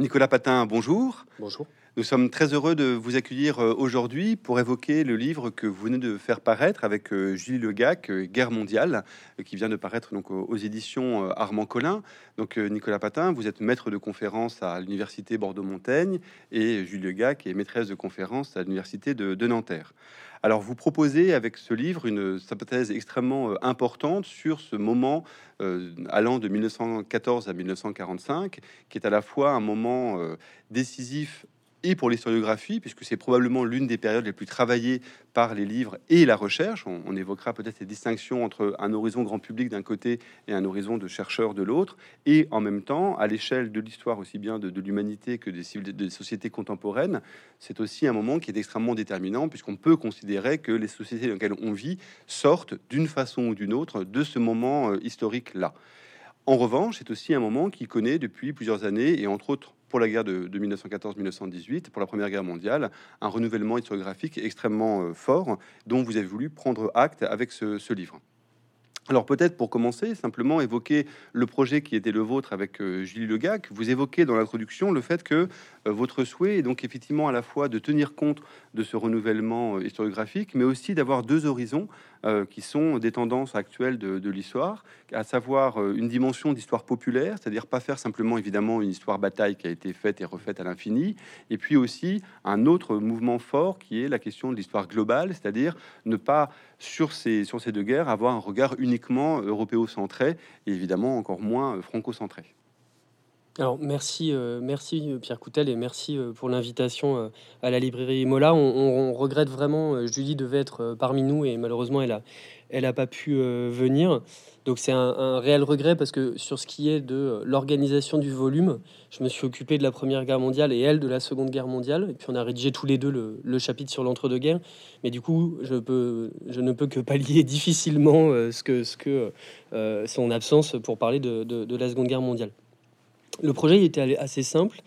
Nicolas Patin, bonjour. Bonjour. Nous sommes très heureux de vous accueillir euh, aujourd'hui pour évoquer le livre que vous venez de faire paraître avec euh, Julie Legac, euh, Guerre mondiale, qui vient de paraître donc aux éditions Armand Collin. Donc Nicolas Patin, vous êtes maître de conférence à l'université Bordeaux-Montaigne et Julie Legac est maîtresse de conférence à l'université de, Nanterre. Alors, vous proposez avec ce livre une synthèse extrêmement importante sur ce moment allant de 1914 à 1945, qui est à la fois un moment décisif et pour l'historiographie, puisque c'est probablement l'une des périodes les plus travaillées par les livres et la recherche. On, évoquera peut-être ces distinctions entre un horizon grand public d'un côté et un horizon de chercheurs de l'autre, et en même temps, à l'échelle de l'histoire aussi bien de, l'humanité que des, des sociétés contemporaines, c'est aussi un moment qui est extrêmement déterminant, puisqu'on peut considérer que les sociétés dans lesquelles on vit sortent d'une façon ou d'une autre de ce moment euh, historique-là. En revanche, c'est aussi un moment qui connaît depuis plusieurs années, et entre autres pour la guerre de, 1914-1918, pour la Première Guerre mondiale, un renouvellement historiographique extrêmement euh, fort dont vous avez voulu prendre acte avec ce, livre. Alors peut-être pour commencer, simplement évoquer le projet qui était le vôtre avec euh, Julie Legac. Vous évoquez dans l'introduction le fait que votre souhait est donc effectivement à la fois de tenir compte de ce renouvellement euh, historiographique, mais aussi d'avoir deux horizons euh, qui sont des tendances actuelles de, l'histoire, à savoir une dimension d'histoire populaire, c'est-à-dire pas faire simplement évidemment une histoire bataille qui a été faite et refaite à l'infini, et puis aussi un autre mouvement fort qui est la question de l'histoire globale, c'est-à-dire ne pas sur ces, sur ces deux guerres avoir un regard uniquement européocentré et évidemment encore moins franco-centré. Alors merci, euh, merci euh, Pierre Coutel et merci euh, pour l'invitation à la librairie Mola. On, regrette vraiment, Julie devait être parmi nous et malheureusement elle a, elle a pas pu venir. Donc c'est un, réel regret parce que sur ce qui est de l'organisation du volume, je me suis occupé de la Première Guerre mondiale et elle de la Seconde Guerre mondiale. Et puis on a rédigé tous les deux le, chapitre sur l'entre-deux-guerres. Mais du coup, je, peux, je ne peux que pallier difficilement ce que, ce que son absence pour parler de, de la Seconde Guerre mondiale. Le projet était assez simple.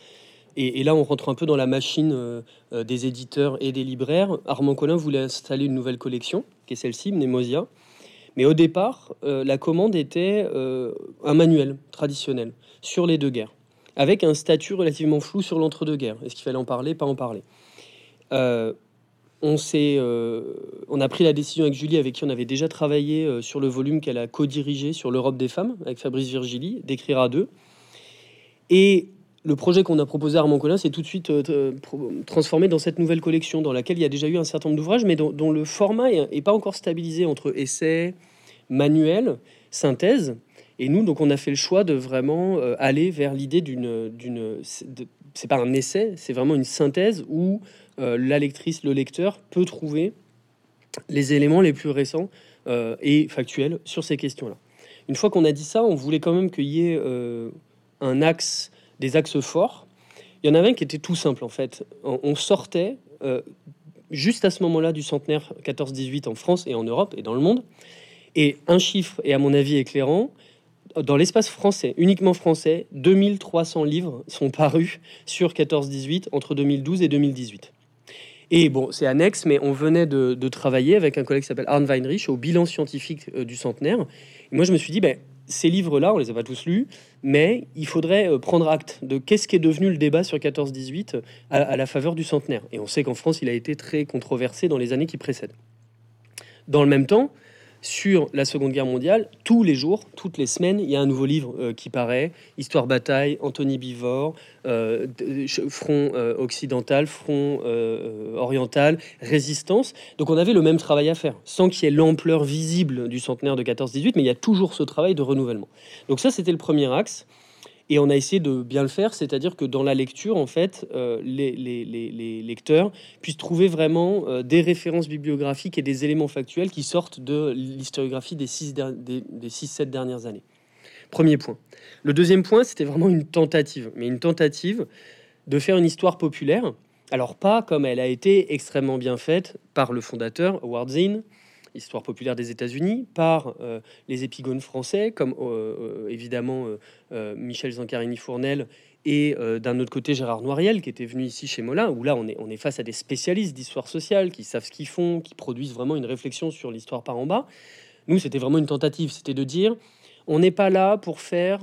Et, là, on rentre un peu dans la machine euh, euh, des éditeurs et des libraires. Armand Collin voulait installer une nouvelle collection, qui est celle-ci, Mnemosia. Mais au départ, euh, la commande était un manuel traditionnel sur les deux guerres, avec un statut relativement flou sur l'entre-deux-guerres. Est-ce qu'il fallait en parler, pas en parler on, on a pris la décision avec Julie, avec qui on avait déjà travaillé sur le volume qu'elle a co-dirigé sur l'Europe des femmes, avec Fabrice Virgili, d'écrire à deux. Et le projet qu'on a proposé à Armand Collin, c'est tout de suite euh, transformé dans cette nouvelle collection, dans laquelle il y a déjà eu un certain nombre d'ouvrages, mais dont, le format n'est pas encore stabilisé entre essais, manuels, synthèse. Et nous, donc, on a fait le choix de vraiment euh, aller vers l'idée d'une, d'une, c'est pas un essai, c'est vraiment une synthèse où euh, la lectrice, le lecteur peut trouver les éléments les plus récents et factuels sur ces questions-là. Une fois qu'on a dit ça, on voulait quand même qu'il y ait un axe, des axes forts. Il y en avait un qui était tout simple en fait. On sortait euh, juste à ce moment-là du centenaire 14-18 en France et en Europe et dans le monde. Et un chiffre, et à mon avis éclairant, dans l'espace français, uniquement français, 2300 livres sont parus sur 14-18 entre 2012 et 2018. Et bon, c'est annexe, mais on venait de, travailler avec un collègue qui s'appelle Arne Weinrich au bilan scientifique euh, du centenaire. Et moi, je me suis dit, ben, ces livres-là, on les a pas tous lus, mais il faudrait euh, prendre acte de qu'est-ce qui est devenu le débat sur 14-18 à, la faveur du centenaire. Et on sait qu'en France, il a été très controversé dans les années qui précèdent. Dans le même temps, sur la Seconde Guerre mondiale, tous les jours, toutes les semaines, il y a un nouveau livre euh, qui paraît. Histoire bataille, Anthony Bivor, euh, front euh, occidental, front oriental, résistance. Donc on avait le même travail à faire, sans qu'il y ait l'ampleur visible du centenaire de 14-18, mais il y a toujours ce travail de renouvellement. Donc ça, c'était le premier axe. Et on a essayé de bien le faire, c'est-à-dire que dans la lecture, en fait, euh, les, lecteurs puissent trouver vraiment euh, des références bibliographiques et des éléments factuels qui sortent de l'historiographie des 6-7 dernières années. Premier point. Le deuxième point, c'était vraiment une tentative, mais une tentative de faire une histoire populaire. Alors pas comme elle a été extrêmement bien faite par le fondateur Howard Zinn, histoire populaire des États-Unis, par euh, les épigones français, comme euh, euh, évidemment Michel Zancarini-Fournel et d'un autre côté Gérard Noiriel, qui était venu ici chez Molin, où là on est, on est face à des spécialistes d'histoire sociale qui savent ce qu'ils font, qui produisent vraiment une réflexion sur l'histoire par en bas. Nous, c'était vraiment une tentative, c'était de dire, on n'est pas là pour faire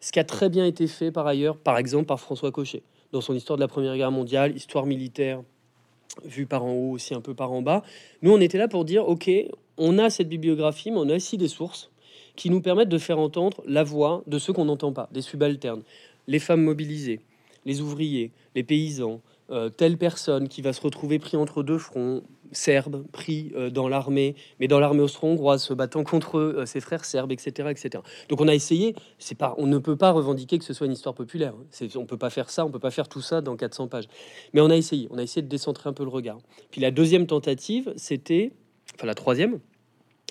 Ce qui a très bien été fait par ailleurs, par exemple par François Cochet, dans son histoire de la Première Guerre mondiale, histoire militaire vue par en haut, aussi un peu par en bas. Nous, on était là pour dire, OK, on a cette bibliographie, mais on a aussi des sources qui nous permettent de faire entendre la voix de ceux qu'on n'entend pas, des subalternes, les femmes mobilisées, les ouvriers, les paysans, euh, telle personne qui va se retrouver pris entre deux fronts, serbe, pris euh, dans l'armée, mais dans l'armée austro-hongroise, se battant contre euh, ses frères serbes, etc., etc. Donc on a essayé, c'est pas, on ne peut pas revendiquer que ce soit une histoire populaire. Hein. On peut pas faire ça, on peut pas faire tout ça dans 400 pages. Mais on a essayé, on a essayé de décentrer un peu le regard. Puis la deuxième tentative, c'était, enfin la troisième,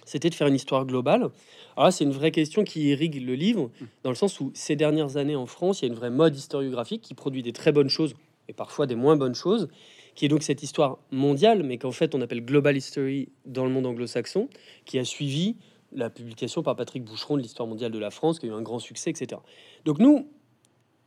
c'était de faire une histoire globale. Alors c'est une vraie question qui irrigue le livre, dans le sens où ces dernières années en France, il y a une vraie mode historiographique qui produit des très bonnes choses et parfois des moins bonnes choses, qui est donc cette histoire mondiale, mais qu'en fait on appelle Global History dans le monde anglo-saxon, qui a suivi la publication par Patrick Boucheron de l'histoire mondiale de la France, qui a eu un grand succès, etc. Donc nous,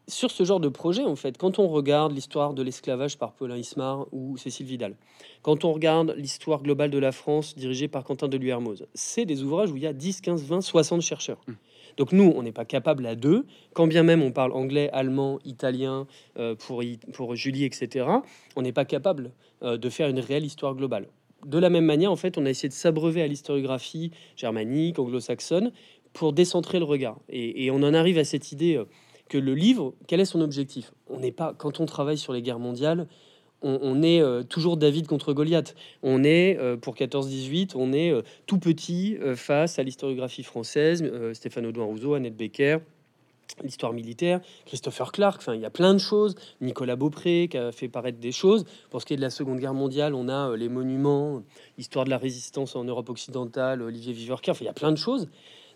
sur ce genre de projet, en fait, quand on regarde l'histoire de l'esclavage par Paulin Ismar ou Cécile Vidal, quand on regarde l'histoire globale de la France dirigée par Quentin de Luermoz, c'est des ouvrages où il y a 10, 15, 20, 60 chercheurs. Mmh. Donc nous, on n'est pas capable à deux, quand bien même on parle anglais, allemand, italien euh, pour, pour Julie, etc., on n'est pas capable euh, de faire une réelle histoire globale. De la même manière, en fait, on a essayé de s'abreuver à l'historiographie germanique, anglo-saxonne, pour décentrer le regard. Et, on en arrive à cette idée euh, que le livre, quel est son objectif? On n'est pas, quand on travaille sur les guerres mondiales, on, est euh, toujours David contre Goliath. On est, euh, pour 14-18, on est euh, tout petit face à l'historiographie française, Stéphane Audouin Rousseau, Annette Becker, l'histoire militaire, Christopher Clark, enfin il y a plein de choses, Nicolas Beaupré qui a fait paraître des choses. Pour ce qui est de la Seconde Guerre mondiale, on a les monuments, histoire de la résistance en Europe occidentale, Olivier Viverker, enfin il y a plein de choses.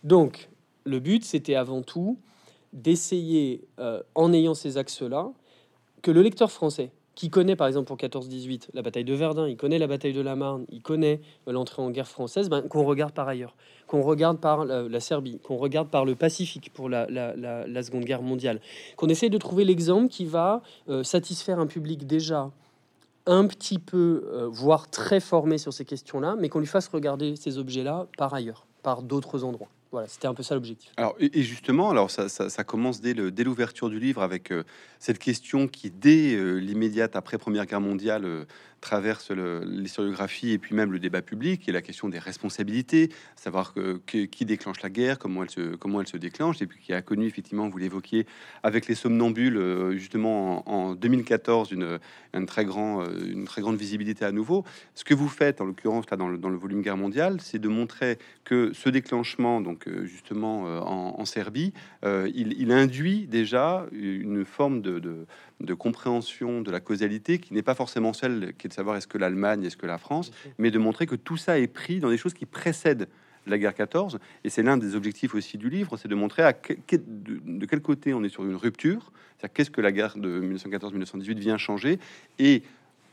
Donc le but c'était avant tout d'essayer, en ayant ces axes-là, que le lecteur français qui connaît par exemple pour 14-18 la bataille de Verdun, il connaît la bataille de la Marne, il connaît euh, l'entrée en guerre française, ben, qu'on regarde par ailleurs, qu'on regarde par la, Serbie, qu'on regarde par le Pacifique pour la, Seconde Guerre mondiale, qu'on essaie de trouver l'exemple qui va euh, satisfaire un public déjà un petit peu, euh, voire très formé sur ces questions-là, mais qu'on lui fasse regarder ces objets-là par ailleurs, par d'autres endroits. Voilà, c'était un peu ça l'objectif. Alors, et justement, alors ça, commence dès l'ouverture du livre avec euh, cette question qui, dès euh, l'immédiate après Première Guerre mondiale, euh, traverse l'historiographie et puis même le débat public, et la question des responsabilités, savoir qui déclenche la guerre, comment elle, se, comment elle se déclenche, et puis qui a connu, effectivement, vous l'évoquiez, avec les somnambules, euh, justement en, 2014, une, très grand, euh, une très grande visibilité à nouveau. Ce que vous faites, en l'occurrence, là, dans le, dans le volume Guerre mondiale, c'est de montrer que ce déclenchement, donc euh, justement en, Serbie, il, induit déjà une forme de de compréhension de la causalité qui n'est pas forcément celle qui est de savoir est-ce que l'Allemagne, est-ce que la France, mais de montrer que tout ça est pris dans des choses qui précèdent la guerre 14. Et c'est l'un des objectifs aussi du livre, c'est de montrer à de, quel côté on est sur une rupture, c'est-à-dire qu'est-ce que la guerre de 1914-1918 vient changer, et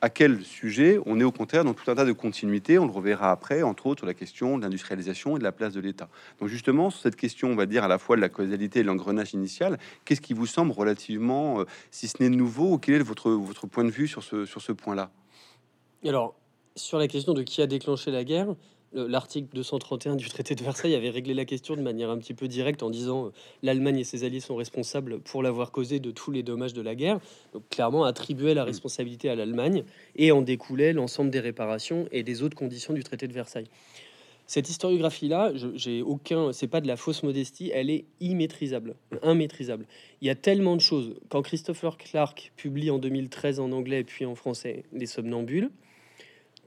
à quel sujet on est au contraire dans tout un tas de continuités. On le reverra après, entre autres, la question de l'industrialisation et de la place de l'État. Donc justement, sur cette question, on va dire à la fois de la causalité et de l'engrenage initial, qu'est-ce qui vous semble relativement, euh, si ce n'est nouveau, ou quel est votre, votre point de vue sur ce, sur ce point-là? Alors, sur la question de qui a déclenché la guerre, l'article 231 du traité de Versailles avait réglé la question de manière un petit peu directe en disant euh, l'Allemagne et ses alliés sont responsables pour l'avoir causé de tous les dommages de la guerre. Donc clairement attribuer la responsabilité à l'Allemagne et en découlait l'ensemble des réparations et des autres conditions du traité de Versailles. Cette historiographie-là, j'ai aucun, c'est pas de la fausse modestie, elle est immaîtrisable, immaîtrisable. Il y a tellement de choses. Quand Christopher Clark publie en 2013 en anglais puis en français Les Somnambules,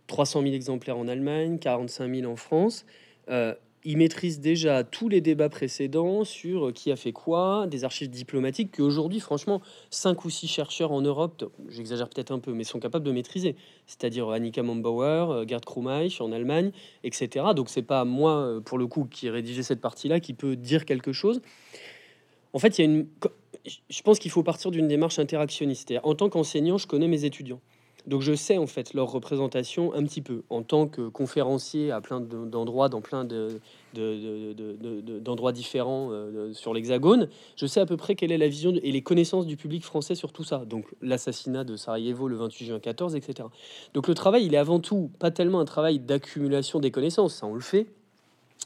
300 000 exemplaires en Allemagne, 45 000 en France. Euh, il maîtrise déjà tous les débats précédents sur qui a fait quoi, des archives diplomatiques qu'aujourd'hui, franchement, cinq ou six chercheurs en Europe, j'exagère peut-être un peu, mais sont capables de maîtriser. C'est-à-dire Annika Mombauer, euh, Gerd Krumeich en Allemagne, etc. Donc c'est pas moi, euh, pour le coup, qui ai rédigé cette partie-là, qui peut dire quelque chose. En fait, il y a une... Je pense qu'il faut partir d'une démarche interactionniste. En tant qu'enseignant, je connais mes étudiants. Donc je sais en fait leur représentation un petit peu en tant que conférencier à plein d'endroits, dans plein d'endroits différents euh, sur l'Hexagone. Je sais à peu près quelle est la vision et les connaissances du public français sur tout ça. Donc l'assassinat de Sarajevo le 28 juin 14, etc. Donc le travail, il est avant tout pas tellement un travail d'accumulation des connaissances, ça on le fait,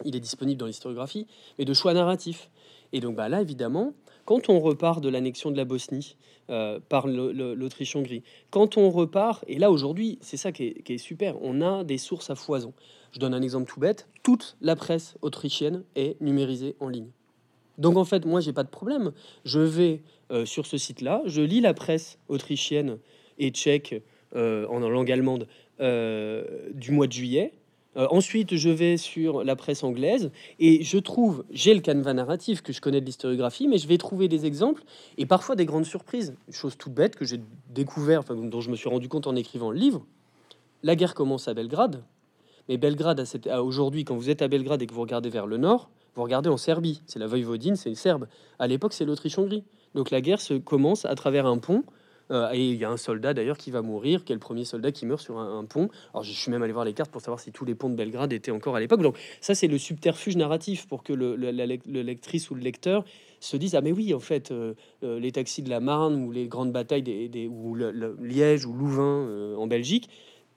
il est disponible dans l'historiographie, mais de choix narratifs. Et donc bah, là, évidemment, quand on repart de l'annexion de la Bosnie euh, par l'Autriche-Hongrie, quand on repart, et là aujourd'hui, c'est ça qui est, super, on a des sources à foison. Je donne un exemple tout bête, toute la presse autrichienne est numérisée en ligne. Donc en fait, moi, j'ai pas de problème. Je vais euh, sur ce site-là, je lis la presse autrichienne et tchèque euh, en langue allemande du mois de juillet, euh, ensuite, je vais sur la presse anglaise et je trouve, j'ai le canevas narratif que je connais de l'historiographie, mais je vais trouver des exemples et parfois des grandes surprises. Chose toute bête que j'ai découvert, dont je me suis rendu compte en écrivant le livre. La guerre commence à Belgrade, mais Belgrade, aujourd'hui, quand vous êtes à Belgrade et que vous regardez vers le nord, vous regardez en Serbie. C'est la Voïvodine, c'est les Serbes. À l'époque, c'est l'Autriche-Hongrie. Donc la guerre se commence à travers un pont euh, et il y a un soldat d'ailleurs qui va mourir, qui est le premier soldat qui meurt sur un, pont. Alors je suis même allé voir les cartes pour savoir si tous les ponts de Belgrade étaient encore à l'époque. Donc ça c'est le subterfuge narratif pour que le, lectrice ou le lecteur se dise ah mais oui en fait euh, euh, les taxis de la Marne ou les grandes batailles des, ou Liège ou Louvain en Belgique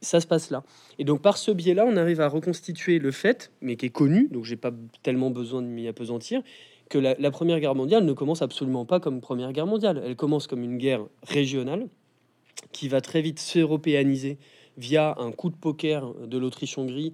ça se passe là. Et donc par ce biais-là, on arrive à reconstituer le fait, mais qui est connu, donc j'ai pas tellement besoin de m'y apesantir, que la, Première Guerre mondiale ne commence absolument pas comme Première Guerre mondiale. Elle commence comme une guerre régionale qui va très vite s'européaniser via un coup de poker de l'Autriche-Hongrie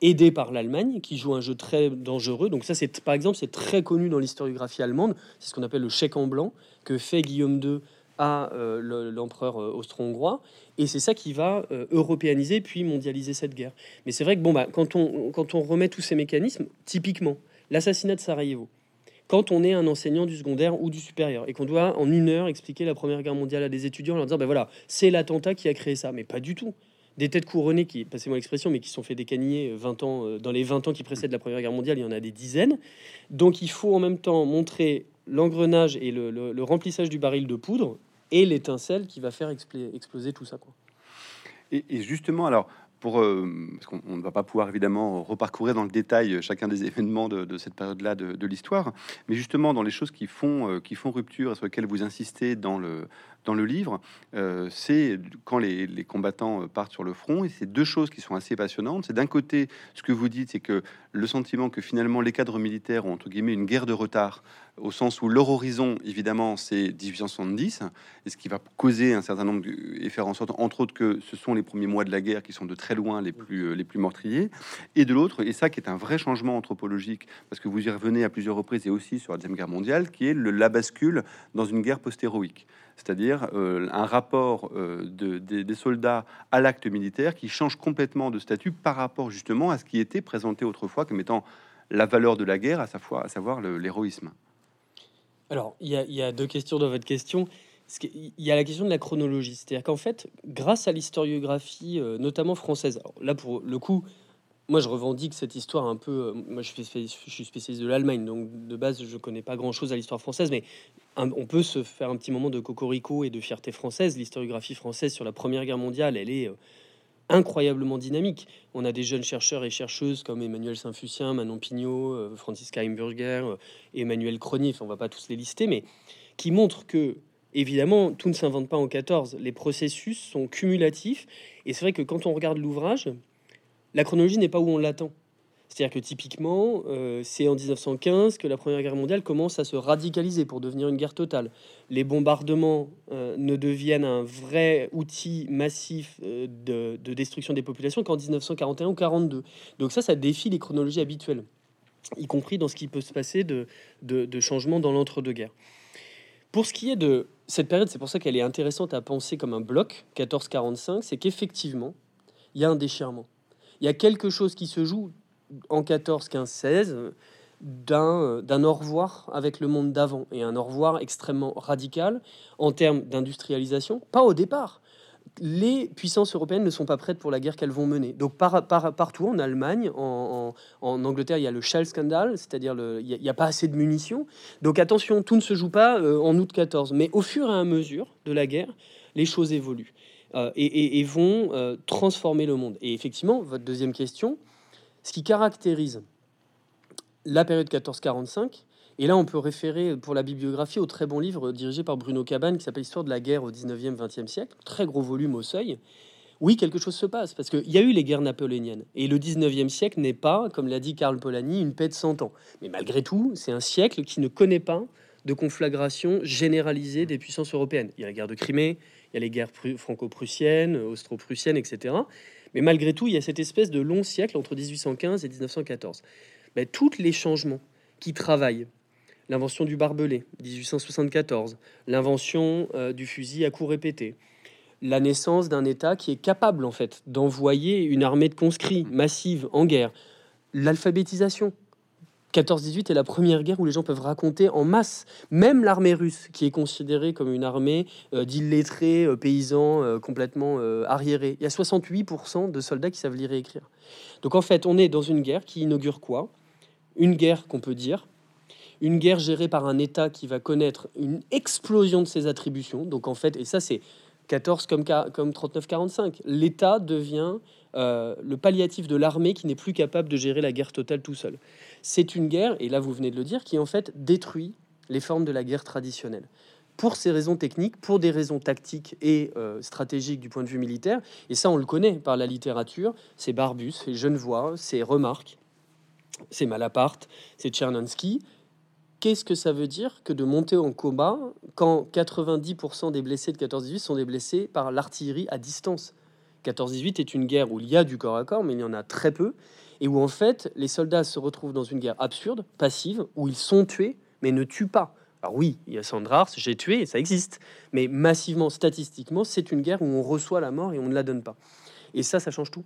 aidé par l'Allemagne, qui joue un jeu très dangereux. Donc ça, c'est par exemple, c'est très connu dans l'historiographie allemande. C'est ce qu'on appelle le chèque en blanc que fait Guillaume II à euh, l'empereur euh, austro-hongrois. Et c'est ça qui va euh, européaniser puis mondialiser cette guerre. Mais c'est vrai que bon, bah, quand, on, quand on remet tous ces mécanismes, typiquement, l'assassinat de Sarajevo. Quand on est un enseignant du secondaire ou du supérieur et qu'on doit en une heure expliquer la Première Guerre mondiale à des étudiants en leur disant ben voilà, c'est l'attentat qui a créé ça, mais pas du tout. Des têtes couronnées qui, passez-moi l'expression, mais qui sont fait décaniller 20 ans, euh, dans les 20 ans qui précèdent la Première Guerre mondiale, il y en a des dizaines. Donc il faut en même temps montrer l'engrenage et le, remplissage du baril de poudre et l'étincelle qui va faire exploser tout ça. Quoi. Et justement, alors, pour, euh, ne va pas pouvoir évidemment reparcourir dans le détail chacun des événements de, cette période-là de, l'histoire, mais justement dans les choses qui font, euh, qui font rupture et sur lesquelles vous insistez dans le, dans le livre, euh, c'est quand les, combattants partent sur le front, et c'est deux choses qui sont assez passionnantes. C'est d'un côté, ce que vous dites, c'est que le sentiment que finalement les cadres militaires ont entre guillemets une guerre de retard au sens où leur horizon, évidemment, c'est 1870, et ce qui va causer un certain nombre et faire en sorte, entre autres, que ce sont les premiers mois de la guerre qui sont de très loin les plus, euh, les plus meurtriers, et de l'autre, et ça qui est un vrai changement anthropologique, parce que vous y revenez à plusieurs reprises, et aussi sur la Deuxième Guerre mondiale, qui est le, la bascule dans une guerre post-héroïque, c'est-à-dire euh, un rapport euh, de, des soldats à l'acte militaire qui change complètement de statut par rapport justement à ce qui était présenté autrefois comme étant la valeur de la guerre, à savoir l'héroïsme. Alors, il y, a deux questions dans votre question. Il y a la question de la chronologie, c'est-à-dire qu'en fait, grâce à l'historiographie, euh, notamment française, là pour le coup, moi je revendique cette histoire un peu. Euh, moi je suis, spécialiste de l'Allemagne, donc de base je connais pas grand-chose à l'histoire française, mais on peut se faire un petit moment de cocorico et de fierté française. L'historiographie française sur la Première Guerre mondiale, elle est euh, incroyablement dynamique. On a des jeunes chercheurs et chercheuses comme Emmanuel Saint-Fucien, Manon Pignot, euh, Francisca Heimburger, Emmanuel Cronier, on va pas tous les lister, mais qui montrent que, évidemment, tout ne s'invente pas en 14. Les processus sont cumulatifs. Et c'est vrai que quand on regarde l'ouvrage, la chronologie n'est pas où on l'attend. C'est-à-dire que typiquement, euh, c'est en 1915 que la Première Guerre mondiale commence à se radicaliser pour devenir une guerre totale. Les bombardements euh, ne deviennent un vrai outil massif euh, de, destruction des populations qu'en 1941 ou 42. Donc ça, ça défie les chronologies habituelles, y compris dans ce qui peut se passer de, de, de changements dans l'entre-deux-guerres. Pour ce qui est de cette période, c'est pour ça qu'elle est intéressante à penser comme un bloc 14-45, c'est qu'effectivement, il y a un déchirement. Il y a quelque chose qui se joue en 14, 15, 16 d'un, au revoir avec le monde d'avant et un au revoir extrêmement radical en termes d'industrialisation, pas au départ. Les puissances européennes ne sont pas prêtes pour la guerre qu'elles vont mener. Donc par, partout en Allemagne, en, Angleterre, il y a le Shell Scandal, c'est-à-dire il n'y a, pas assez de munitions. Donc attention, tout ne se joue pas euh, en août 14. Mais au fur et à mesure de la guerre, les choses évoluent euh, et, vont euh, transformer le monde. Et effectivement, votre deuxième question, ce qui caractérise la période 14-45, et là on peut référer pour la bibliographie au très bon livre dirigé par Bruno Cabane qui s'appelle Histoire de la guerre au 19e, 20e siècle, très gros volume au seuil, oui, quelque chose se passe, parce qu'il y a eu les guerres napoléoniennes. Et le 19e siècle n'est pas, comme l'a dit Karl Polanyi, une paix de 100 ans. Mais malgré tout, c'est un siècle qui ne connaît pas de conflagration généralisée des puissances européennes. Il y a la guerre de Crimée, il y a les guerres franco-prussiennes, austro-prussiennes, etc. Mais malgré tout, il y a cette espèce de long siècle entre 1815 et 1914. Ben, tous les changements qui travaillent, l'invention du barbelé, 1874, l'invention euh, du fusil à coups répétés, la naissance d'un État qui est capable en fait d'envoyer une armée de conscrits massive en guerre. L'alphabétisation. 14-18 est la première guerre où les gens peuvent raconter en masse, même l'armée russe, qui est considérée comme une armée euh, d'illettrés, euh, paysans euh, complètement arriérés. Il y a 68% de soldats qui savent lire et écrire. Donc en fait, on est dans une guerre qui inaugure quoi? Une guerre qu'on peut dire, une guerre gérée par un État qui va connaître une explosion de ses attributions. Donc en fait, et ça c'est 14 comme, comme 39-45. L'État devient euh, le palliatif de l'armée qui n'est plus capable de gérer la guerre totale tout seul. C'est une guerre, et là vous venez de le dire, qui en fait détruit les formes de la guerre traditionnelle. Pour ces raisons techniques, pour des raisons tactiques et euh, stratégiques du point de vue militaire, et ça on le connaît par la littérature, c'est Barbus, c'est Genevois, c'est Remarque, c'est Malaparte, c'est Tchernonsky, Qu'est-ce que ça veut dire que de monter en combat quand 90% des blessés de 14-18 sont des blessés par l'artillerie à distance? 14-18 est une guerre où il y a du corps à corps, mais il y en a très peu, et où en fait les soldats se retrouvent dans une guerre absurde, passive, où ils sont tués, mais ne tuent pas. Alors oui, il y a Sandrars, j'ai tué, ça existe, mais massivement, statistiquement, c'est une guerre où on reçoit la mort et on ne la donne pas. Et ça, ça change tout.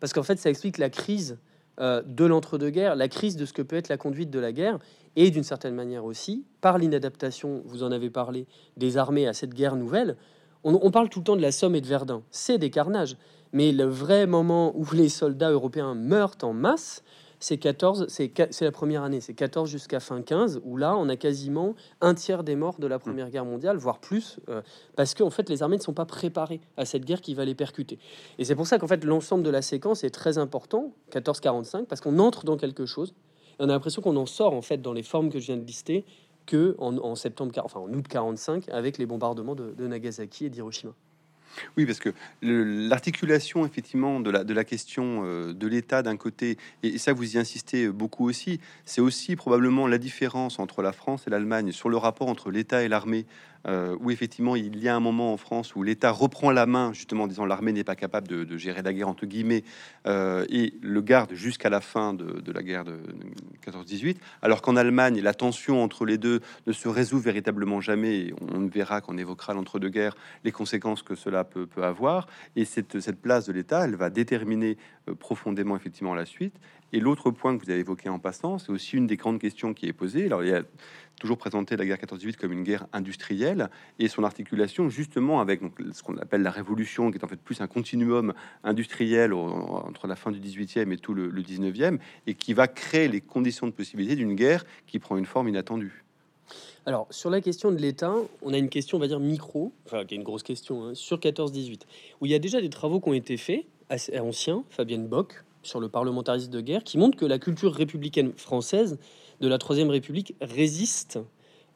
Parce qu'en fait, ça explique la crise euh, de l'entre-deux-guerres, la crise de ce que peut être la conduite de la guerre, et d'une certaine manière aussi, par l'inadaptation, vous en avez parlé, des armées à cette guerre nouvelle. On, parle tout le temps de la Somme et de Verdun, c'est des carnages, mais le vrai moment où les soldats européens meurent en masse, c'est 14, c'est la première année, c'est 14 jusqu'à fin 15, où là, on a quasiment un tiers des morts de la Première Guerre mondiale, voire plus, euh, parce qu'en fait, les armées ne sont pas préparées à cette guerre qui va les percuter. Et c'est pour ça qu'en fait, l'ensemble de la séquence est très important, 14-45, parce qu'on entre dans quelque chose, et on a l'impression qu'on en sort, en fait, dans les formes que je viens de lister, que en, septembre, enfin en août 45, avec les bombardements de, Nagasaki et d'Hiroshima. Oui, parce que l'articulation effectivement de la, de la question euh, de l'État d'un côté, et ça vous y insistez beaucoup aussi, c'est aussi probablement la différence entre la France et l'Allemagne sur le rapport entre l'État et l'armée euh, où effectivement il y a un moment en France où l'État reprend la main, justement en disant l'armée n'est pas capable de, gérer la guerre entre guillemets, euh, et le garde jusqu'à la fin de, la guerre de 14-18, alors qu'en Allemagne la tension entre les deux ne se résout véritablement jamais. on verra qu'on évoquera l'entre-deux-guerres les conséquences que cela peut, avoir, et cette, cette place de l'État, elle va déterminer euh, profondément effectivement la suite. Et l'autre point que vous avez évoqué en passant, c'est aussi une des grandes questions qui est posée. Alors il y a toujours présenté la guerre 14-18 comme une guerre industrielle et son articulation justement avec ce qu'on appelle la révolution, qui est en fait plus un continuum industriel entre la fin du 18e et tout le, 19e, et qui va créer les conditions de possibilité d'une guerre qui prend une forme inattendue. Alors, sur la question de l'État, on a une question, on va dire micro, enfin, qui est une grosse question, hein, sur 14-18, où il y a déjà des travaux qui ont été faits, assez anciens, Fabienne Bock, sur le parlementarisme de guerre, qui montrent que la culture républicaine française de la Troisième République résiste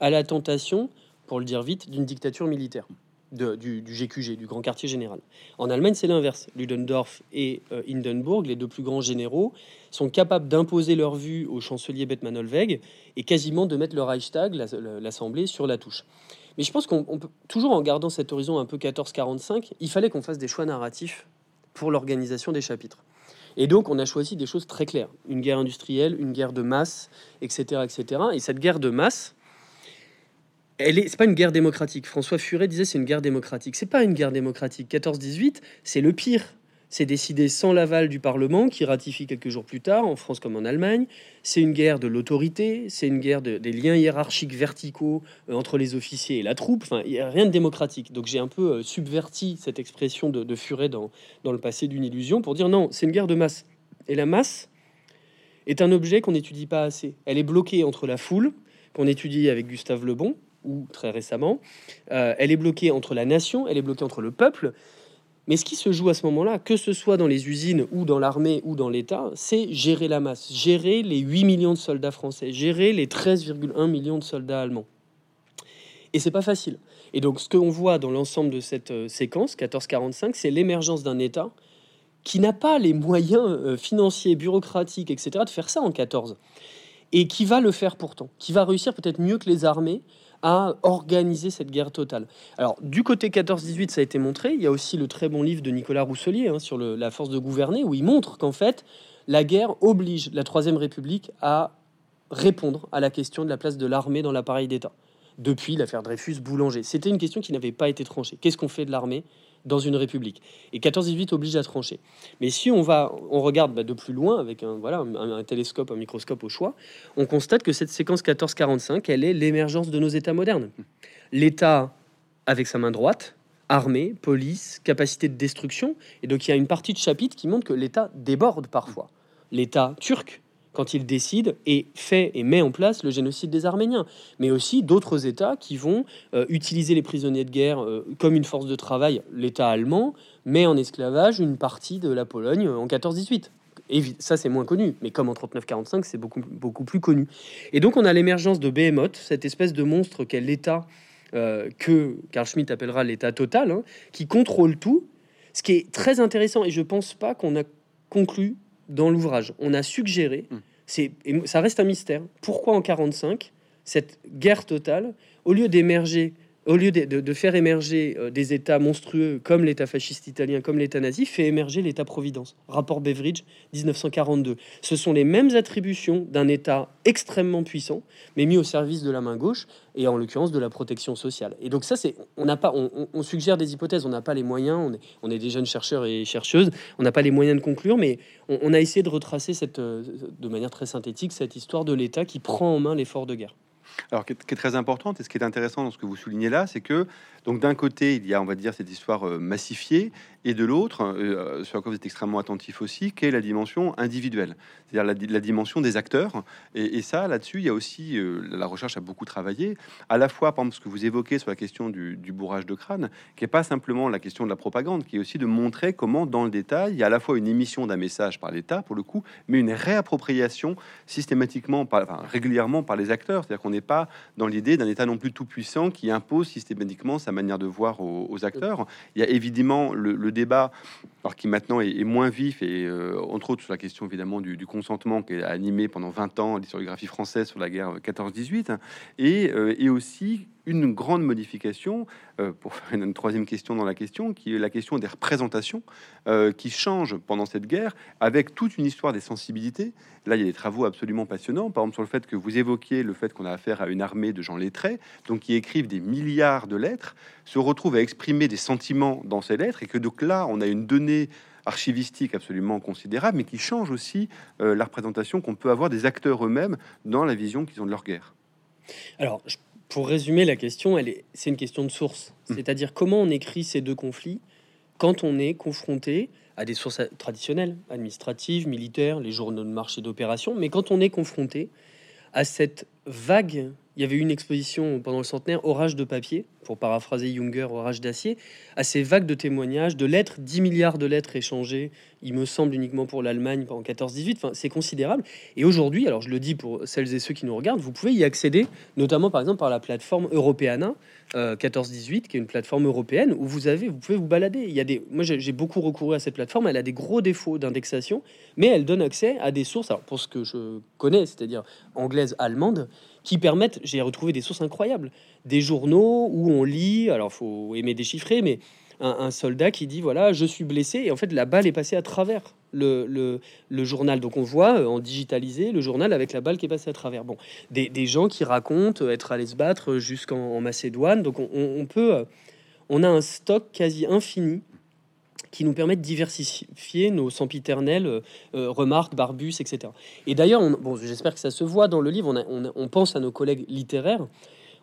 à la tentation, pour le dire vite, d'une dictature militaire. du, GQG, du Grand Quartier Général. En Allemagne, c'est l'inverse. Ludendorff et euh, Hindenburg, les deux plus grands généraux, sont capables d'imposer leur vue au chancelier Bethmann Hollweg et quasiment de mettre le Reichstag, l'Assemblée, sur la touche. Mais je pense qu'on peut, toujours en gardant cet horizon un peu 14-45, il fallait qu'on fasse des choix narratifs pour l'organisation des chapitres. Et donc, on a choisi des choses très claires une guerre industrielle, une guerre de masse, etc., etc. Et cette guerre de masse, elle est, c'est pas une guerre démocratique. François Furet disait c'est une guerre démocratique. C'est pas une guerre démocratique. 14-18, c'est le pire. C'est décidé sans l'aval du Parlement, qui ratifie quelques jours plus tard, en France comme en Allemagne. C'est une guerre de l'autorité, c'est une guerre des liens hiérarchiques verticaux euh, entre les officiers et la troupe. Enfin, il n'y a rien de démocratique. Donc j'ai un peu euh, subverti cette expression de, Furet dans, dans le passé d'une illusion pour dire non, c'est une guerre de masse. Et la masse est un objet qu'on n'étudie pas assez. Elle est bloquée entre la foule, qu'on étudie avec Gustave Lebon, ou très récemment. Euh, elle est bloquée entre la nation, elle est bloquée entre le peuple. Mais ce qui se joue à ce moment-là, que ce soit dans les usines ou dans l'armée ou dans l'État, c'est gérer la masse, gérer les 8 millions de soldats français, gérer les 13,1 millions de soldats allemands. Et c'est pas facile. Et donc, ce qu'on voit dans l'ensemble de cette euh, séquence 1445, c'est l'émergence d'un État qui n'a pas les moyens euh, financiers, bureaucratiques, etc., de faire ça en 14. Et qui va le faire pourtant, qui va réussir peut-être mieux que les armées à organiser cette guerre totale. Alors, du côté 14-18, ça a été montré. Il y a aussi le très bon livre de Nicolas Rousselier hein, sur la force de gouverner, où il montre qu'en fait, la guerre oblige la Troisième République à répondre à la question de la place de l'armée dans l'appareil d'État. Depuis l'affaire Dreyfus-Boulanger, c'était une question qui n'avait pas été tranchée. Qu'est-ce qu'on fait de l'armée? Dans une république. Et 14-18 oblige à trancher. Mais si on va, on regarde bah, de plus loin avec un, voilà, un, télescope, un microscope au choix, on constate que cette séquence 14-45, elle est l'émergence de nos États modernes. L'État avec sa main droite, armée, police, capacité de destruction. Et donc il y a une partie de chapitre qui montre que l'État déborde parfois. L'État turc quand il décide et fait et met en place le génocide des Arméniens, mais aussi d'autres États qui vont euh, utiliser les prisonniers de guerre euh, comme une force de travail. L'État allemand met en esclavage une partie de la Pologne en 14-18. Et ça, c'est moins connu, mais comme en 39-45, c'est beaucoup, beaucoup plus connu. Et donc, on a l'émergence de Behemoth, cette espèce de monstre qu'est l'État, euh, que Carl Schmitt appellera l'État total, hein, qui contrôle tout, ce qui est très intéressant, et je pense pas qu'on a conclu dans l'ouvrage. On a suggéré, c'est ça reste un mystère, pourquoi en 45 cette guerre totale, au lieu d'émerger au lieu de, faire émerger euh, des États monstrueux comme l'État fasciste italien, comme l'État nazi, fait émerger l'État-providence. Rapport Beveridge, 1942. Ce sont les mêmes attributions d'un État extrêmement puissant, mais mis au service de la main gauche, et en l'occurrence de la protection sociale. Et donc ça, c'est, on n'a pas, on, suggère des hypothèses, on n'a pas les moyens, on est, on des jeunes chercheurs et chercheuses, on n'a pas les moyens de conclure, mais on, a essayé de retracer cette, euh, de manière très synthétique cette histoire de l'État qui prend en main l'effort de guerre. Alors, qui est, très importante et ce qui est intéressant dans ce que vous soulignez là, c'est que donc d'un côté il y a, on va dire, cette histoire euh, massifiée, et de l'autre, euh, sur laquelle vous êtes extrêmement attentif aussi, qui est la dimension individuelle, c'est-à-dire la, dimension des acteurs. Et, ça, là-dessus, il y a aussi euh, la recherche a beaucoup travaillé, à la fois par ce que vous évoquez sur la question du, bourrage de crâne, qui est pas simplement la question de la propagande, qui est aussi de montrer comment, dans le détail, il y a à la fois une émission d'un message par l'État pour le coup, mais une réappropriation systématiquement, par, régulièrement par les acteurs. C'est-à-dire qu'on n'est pas dans l'idée d'un État non plus tout puissant qui impose systématiquement sa manière de voir aux, acteurs. Il y a évidemment le, débat, alors qui maintenant est, moins vif, et euh, entre autres sur la question évidemment du, consentement qui est animé pendant 20 ans l'historiographie française sur la guerre 14-18, et, euh, et aussi une grande modification, euh, pour faire une, troisième question dans la question, qui est la question des représentations, euh, qui changent pendant cette guerre, avec toute une histoire des sensibilités. Là, il y a des travaux absolument passionnants, par exemple sur le fait que vous évoquiez le fait qu'on a affaire à une armée de gens lettrés, donc qui écrivent des milliards de lettres, se retrouvent à exprimer des sentiments dans ces lettres, et que donc là, on a une donnée archivistique absolument considérable, mais qui change aussi euh, la représentation qu'on peut avoir des acteurs eux-mêmes dans la vision qu'ils ont de leur guerre. Alors, je pour résumer la question, elle est, c'est une question de source. Hmm. C'est-à-dire comment on écrit ces deux conflits quand on est confronté à des sources traditionnelles, administratives, militaires, les journaux de marché d'opération, mais quand on est confronté à cette vague, il y avait une exposition pendant le centenaire, Orage de papier, pour paraphraser Junger, Orage d'acier, à ces vagues de témoignages, de lettres, 10 milliards de lettres échangées, il me semble uniquement pour l'Allemagne en 14-18, enfin, c'est considérable. Et aujourd'hui, alors je le dis pour celles et ceux qui nous regardent, vous pouvez y accéder, notamment par exemple par la plateforme Europeana 14-18, euh, qui est une plateforme européenne où vous avez, vous pouvez vous balader. Il y a des, moi j'ai beaucoup recouru à cette plateforme, elle a des gros défauts d'indexation, mais elle donne accès à des sources, alors pour ce que je connais, c'est-à-dire anglaise, allemande, qui permettent, j'ai retrouvé des sources incroyables, des journaux où on lit, alors faut aimer déchiffrer, mais un, soldat qui dit voilà, je suis blessé, et en fait la balle est passée à travers le, le, journal. Donc on voit euh, en digitalisé le journal avec la balle qui est passée à travers. Bon, des, des gens qui racontent être allés se battre jusqu'en Macédoine. Donc on, peut, euh, on a un stock quasi infini qui nous permet de diversifier nos sempiternelles euh, remarques, Barbus, etc. Et d'ailleurs, bon, j'espère que ça se voit dans le livre, on, on, pense à nos collègues littéraires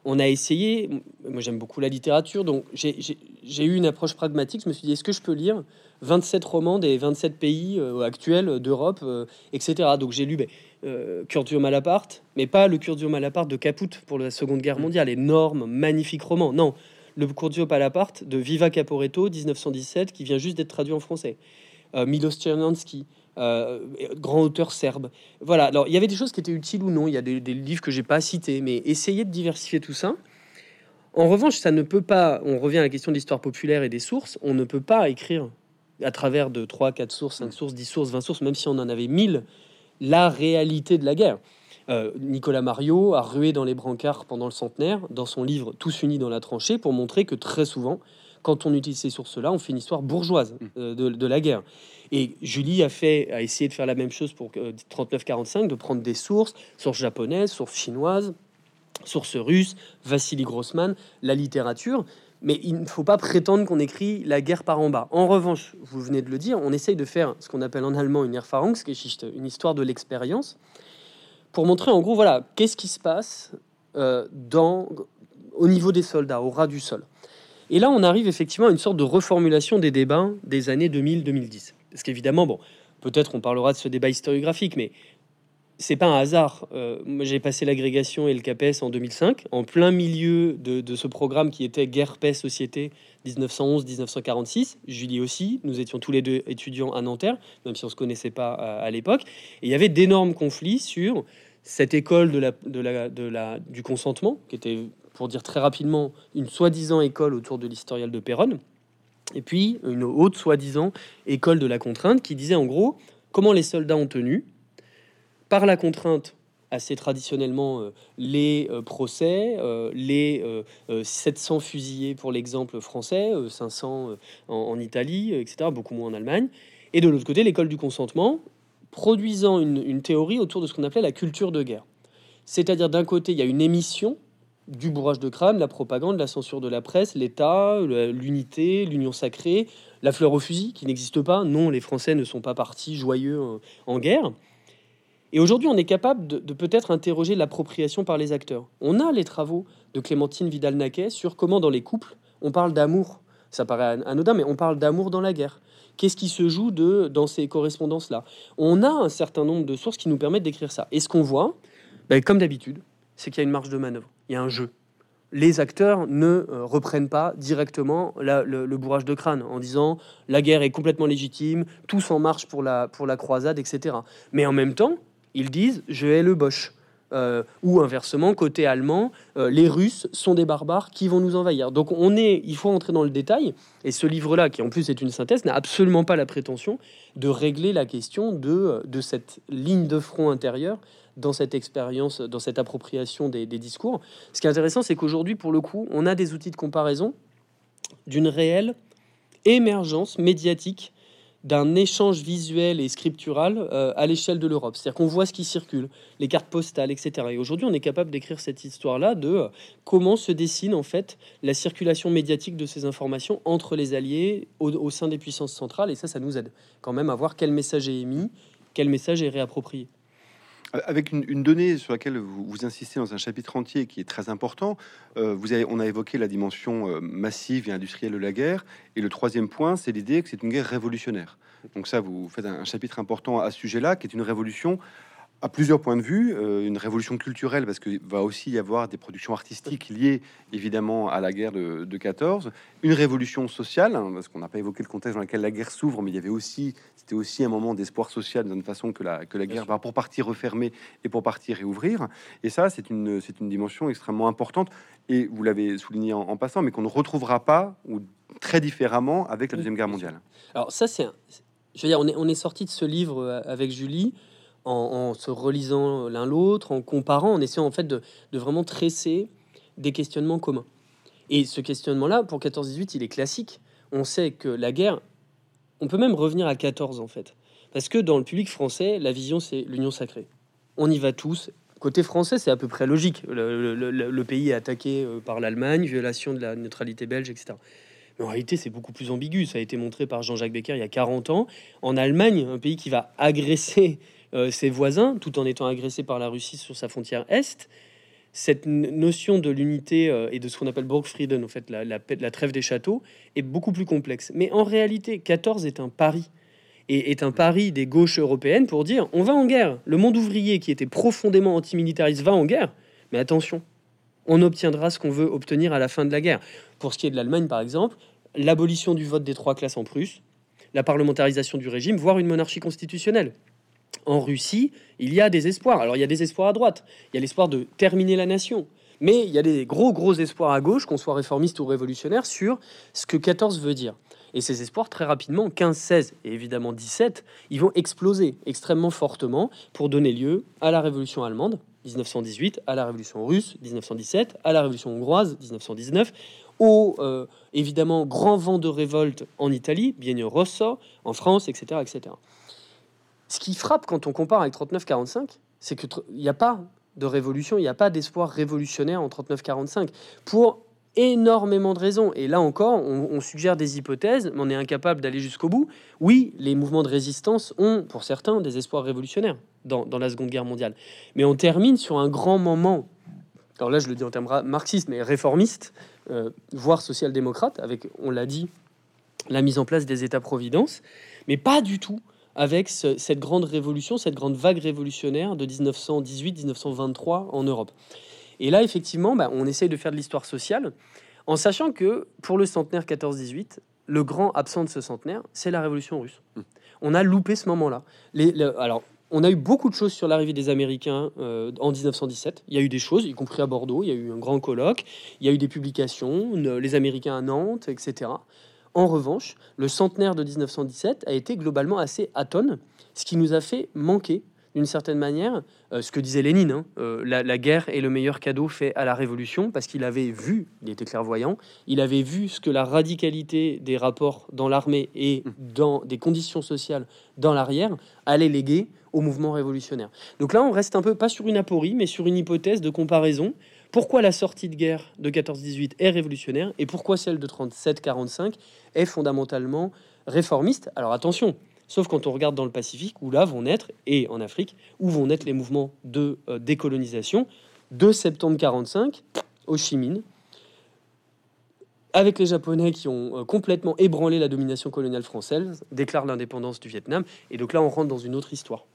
on a essayé, moi j'aime beaucoup la littérature, donc j'ai eu une approche pragmatique, je me suis dit, est-ce que je peux lire 27 romans des 27 pays euh, actuels d'Europe, euh, etc. Donc j'ai lu ben, euh, Curdio Malaparte, mais pas le Curdio Malaparte de Caput pour la Seconde Guerre mondiale, énorme, magnifique roman, non, le Curdio Malaparte de Viva Caporetto, 1917, qui vient juste d'être traduit en français. Milos Czernansky, euh, grand auteur serbe. Voilà, alors il y avait des choses qui étaient utiles ou non, il y a des, livres que j'ai pas cités, mais essayer de diversifier tout ça En revanche, ça ne peut pas, on revient à la question de l'histoire populaire et des sources, on ne peut pas écrire à travers de 3, 4 sources, 5 sources, 10 sources, 20 sources, même si on en avait 1000, la réalité de la guerre. Euh, Nicolas Mario a rué dans les brancards pendant le centenaire, dans son livre Tous unis dans la tranchée, pour montrer que très souvent, quand on utilise ces sources-là, on fait une histoire bourgeoise mm. euh, de, la guerre. Et Julie a, fait, a essayé de faire la même chose pour 39-45, euh, de prendre des sources, sources japonaises, sources chinoises, sources russes, Vassili Grossman, la littérature. Mais il ne faut pas prétendre qu'on écrit la guerre par en bas. En revanche, vous venez de le dire, on essaye de faire ce qu'on appelle en allemand une Erfahrungsgeschichte, une histoire de l'expérience, pour montrer en gros, voilà, qu'est-ce qui se passe euh, au niveau des soldats, au ras du sol. Et là, on arrive effectivement à une sorte de reformulation des débats des années 2000-2010. Parce qu'évidemment, bon, peut-être on parlera de ce débat historiographique, mais c'est pas un hasard. Euh, j'ai passé l'agrégation et le CAPES en 2005, en plein milieu de, ce programme qui était Guerre, paix, société 1911-1946. Julie aussi, nous étions tous les deux étudiants à Nanterre, même si on se connaissait pas à, l'époque. Et il y avait d'énormes conflits sur cette école de la, de la, de la, du consentement, qui était, pour dire très rapidement, une soi-disant école autour de l'historial de Péronne, et puis une autre soi-disant école de la contrainte qui disait en gros comment les soldats ont tenu par la contrainte assez traditionnellement euh, les euh, procès, euh, les 700 fusillés pour l'exemple français, 500 en, Italie, etc., beaucoup moins en Allemagne, et de l'autre côté l'école du consentement, produisant une théorie autour de ce qu'on appelait la culture de guerre. C'est-à-dire d'un côté, il y a une émission du bourrage de crâne, la propagande, la censure de la presse, l'État, l'unité, l'union sacrée, la fleur au fusil qui n'existe pas. Non, les Français ne sont pas partis joyeux en guerre. Et aujourd'hui, on est capable de, peut-être interroger l'appropriation par les acteurs. On a les travaux de Clémentine Vidal-Naquet sur comment dans les couples, on parle d'amour. Ça paraît anodin, mais on parle d'amour dans la guerre. Qu'est-ce qui se joue dans ces correspondances-là? On a un certain nombre de sources qui nous permettent d'écrire ça. Et ce qu'on voit, ben, comme d'habitude, c'est qu'il y a une marge de manœuvre, il y a un jeu. Les acteurs ne euh, reprennent pas directement le, bourrage de crâne en disant la guerre est complètement légitime, tous en marche pour la croisade, etc. Mais en même temps, ils disent je hais le Bosch. Euh, ou inversement, côté allemand, euh, les Russes sont des barbares qui vont nous envahir. Donc on est, il faut entrer dans le détail. Et ce livre-là, qui en plus est une synthèse, n'a absolument pas la prétention de régler la question de, de cette ligne de front intérieure dans cette expérience, dans cette appropriation des discours. Ce qui est intéressant, c'est qu'aujourd'hui, pour le coup, on a des outils de comparaison d'une réelle émergence médiatique d'un échange visuel et scriptural euh, à l'échelle de l'Europe. C'est-à-dire qu'on voit ce qui circule, les cartes postales, etc. Et aujourd'hui, on est capable d'écrire cette histoire-là de euh, comment se dessine en fait la circulation médiatique de ces informations entre les alliés au, sein des puissances centrales. Et ça, ça nous aide quand même à voir quel message est émis, quel message est réapproprié. Avec une, donnée sur laquelle vous, insistez dans un chapitre entier qui est très important, euh, vous avez, on a évoqué la dimension euh, massive et industrielle de la guerre, et le troisième point, c'est l'idée que c'est une guerre révolutionnaire. Donc ça, vous faites un chapitre important à ce sujet-là, qui est une révolution à plusieurs points de vue, euh, une révolution culturelle parce que va aussi y avoir des productions artistiques liées évidemment à la guerre de, 14, une révolution sociale hein, parce qu'on n'a pas évoqué le contexte dans lequel la guerre s'ouvre, mais il y avait aussi c'était aussi un moment d'espoir social d'une façon que la que la guerre va pour partie refermer et pour partir réouvrir. Et ça c'est une c'est une dimension extrêmement importante et vous l'avez souligné en, passant, mais qu'on ne retrouvera pas ou très différemment avec la deuxième guerre mondiale. Alors ça c'est je veux dire, on est, on est sorti de ce livre euh, avec Julie en, se relisant l'un l'autre, en comparant, en essayant en fait de, vraiment tresser des questionnements communs. Et ce questionnement-là, pour 14-18, il est classique. On sait que la guerre, on peut même revenir à 14 en fait. Parce que dans le public français, la vision, c'est l'union sacrée. On y va tous. Côté français, c'est à peu près logique. Le, pays est attaqué euh, par l'Allemagne, violation de la neutralité belge, etc. Mais en réalité, c'est beaucoup plus ambigu. Ça a été montré par Jean-Jacques Becker il y a 40 ans. En Allemagne, un pays qui va agresser euh, ses voisins, tout en étant agressé par la Russie sur sa frontière est. Cette notion de l'unité euh, et de ce qu'on appelle Burgfrieden, en fait, la, la, trêve des châteaux, est beaucoup plus complexe. Mais en réalité, 14 est un pari et est un pari des gauches européennes pour dire on va en guerre. Le monde ouvrier qui était profondément antimilitariste va en guerre, mais attention, on obtiendra ce qu'on veut obtenir à la fin de la guerre. Pour ce qui est de l'Allemagne, par exemple, l'abolition du vote des trois classes en Prusse, la parlementarisation du régime, voire une monarchie constitutionnelle en Russie, il y a des espoirs. Alors il y a des espoirs à droite. Il y a l'espoir de terminer la nation. Mais il y a des gros, gros espoirs à gauche, qu'on soit réformiste ou révolutionnaire, sur ce que 14 veut dire. Et ces espoirs, très rapidement, 15, 16 et évidemment 17, ils vont exploser extrêmement fortement pour donner lieu à la révolution allemande, 1918, à la révolution russe, 1917, à la révolution hongroise, 1919, au euh, évidemment grand vent de révolte en Italie, Biennio Rosso, en France, etc., etc. Ce qui frappe quand on compare avec 39-45, c'est qu'il n'y a pas de révolution, il n'y a pas d'espoir révolutionnaire en 39-45 pour énormément de raisons. Et là encore, on, suggère des hypothèses, mais on est incapable d'aller jusqu'au bout. Oui, les mouvements de résistance ont, pour certains, des espoirs révolutionnaires dans, la Seconde Guerre mondiale. Mais on termine sur un grand moment, alors là je le dis en termes marxistes, mais réformiste, euh, voire social-démocrate, avec, on l'a dit, la mise en place des États-providence, mais pas du tout avec cette grande révolution, cette grande vague révolutionnaire de 1918-1923 en Europe. Et là, effectivement, bah, on essaye de faire de l'histoire sociale en sachant que pour le centenaire 14-18, le grand absent de ce centenaire, c'est la révolution russe. Mmh. On a loupé ce moment-là. alors, on a eu beaucoup de choses sur l'arrivée des Américains euh, en 1917. Il y a eu des choses, y compris à Bordeaux. Il y a eu un grand colloque. Il y a eu des publications, les Américains à Nantes, etc. En revanche, le centenaire de 1917 a été globalement assez atone, ce qui nous a fait manquer d'une certaine manière, euh, ce que disait Lénine, hein, euh, la, guerre est le meilleur cadeau fait à la Révolution, parce qu'il avait vu, il était clairvoyant, il avait vu ce que la radicalité des rapports dans l'armée et dans des conditions sociales dans l'arrière allait léguer au mouvement révolutionnaire. Donc là, on reste un peu, pas sur une aporie, mais sur une hypothèse de comparaison. Pourquoi la sortie de guerre de 14-18 est révolutionnaire et pourquoi celle de 37-45 est fondamentalement réformiste? Alors attention, sauf quand on regarde dans le Pacifique, où là vont naître, et en Afrique, où vont naître les mouvements de euh, décolonisation. 2 septembre 45, Ho Chi Minh, avec les Japonais qui ont euh, complètement ébranlé la domination coloniale française, déclarent l'indépendance du Vietnam, et donc là on rentre dans une autre histoire.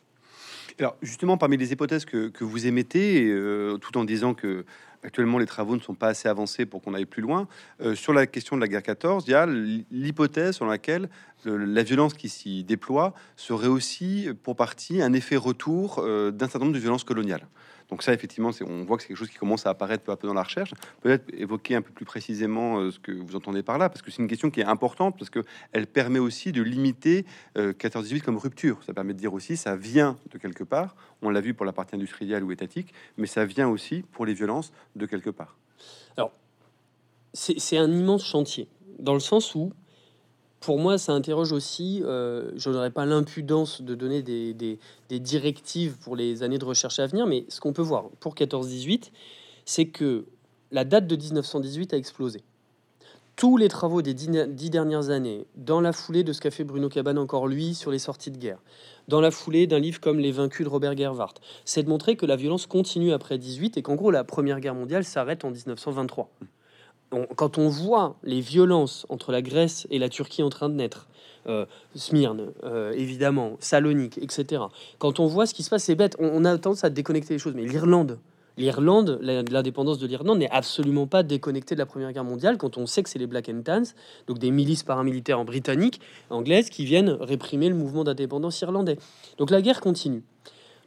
Alors justement, parmi les hypothèses que, vous émettez, euh, tout en disant que actuellement les travaux ne sont pas assez avancés pour qu'on aille plus loin, euh, sur la question de la guerre 14, il y a l'hypothèse sur laquelle la violence qui s'y déploie serait aussi pour partie un effet retour euh, d'un certain nombre de violences coloniales. Donc ça, effectivement, on voit que c'est quelque chose qui commence à apparaître peu à peu dans la recherche. Peut-être évoquer un peu plus précisément euh, ce que vous entendez par là, parce que c'est une question qui est importante, parce qu'elle permet aussi de limiter 14-18 euh, comme rupture. Ça permet de dire aussi, ça vient de quelque part. On l'a vu pour la partie industrielle ou étatique, mais ça vient aussi pour les violences de quelque part. Alors, c'est un immense chantier, dans le sens où pour moi, ça interroge aussi, euh, je n'aurais pas l'impudence de donner des, directives pour les années de recherche à venir, mais ce qu'on peut voir pour 14-18, c'est que la date de 1918 a explosé. Tous les travaux des dix, dernières années, dans la foulée de ce qu'a fait Bruno Cabane encore lui sur les sorties de guerre, dans la foulée d'un livre comme Les Vaincus de Robert Gerhardt, c'est de montrer que la violence continue après 18 et qu'en gros la Première Guerre mondiale s'arrête en 1923 quand on voit les violences entre la Grèce et la Turquie en train de naître, euh, Smyrne, euh, évidemment, Salonique, etc. Quand on voit ce qui se passe, c'est bête. On, a tendance à déconnecter les choses. Mais l'Irlande, l'Irlande, l'indépendance de l'Irlande n'est absolument pas déconnectée de la Première Guerre mondiale. Quand on sait que c'est les Black and Tans, donc des milices paramilitaires en britannique, anglaises, qui viennent réprimer le mouvement d'indépendance irlandais. Donc la guerre continue.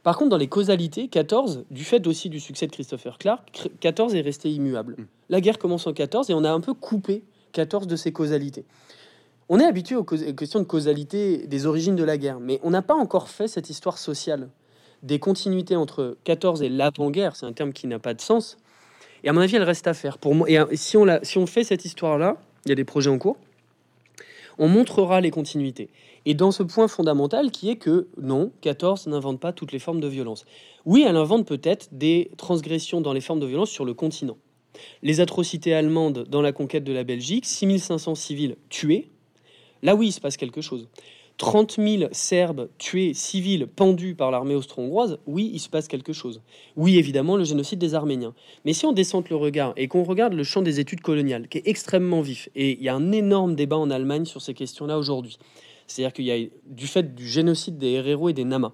Par contre, dans les causalités, 14, du fait aussi du succès de Christopher Clark, 14 est resté immuable. Mm. La guerre commence en 14 et on a un peu coupé 14 de ses causalités. On est habitué aux, questions de causalité des origines de la guerre, mais on n'a pas encore fait cette histoire sociale des continuités entre 14 et l'avant-guerre. C'est un terme qui n'a pas de sens. Et à mon avis, elle reste à faire. Pour moi, et si on, si on fait cette histoire-là, il y a des projets en cours, on montrera les continuités. Et dans ce point fondamental qui est que non, 14 n'invente pas toutes les formes de violence. Oui, elle invente peut-être des transgressions dans les formes de violence sur le continent. Les atrocités allemandes dans la conquête de la Belgique, 6500 civils tués, là oui, il se passe quelque chose. 30 000 Serbes tués, civils, pendus par l'armée austro-hongroise, oui, il se passe quelque chose. Oui, évidemment, le génocide des Arméniens. Mais si on descend le regard et qu'on regarde le champ des études coloniales, qui est extrêmement vif, et il y a un énorme débat en Allemagne sur ces questions-là aujourd'hui, c'est-à-dire qu'il y a du fait du génocide des Herero et des Nama,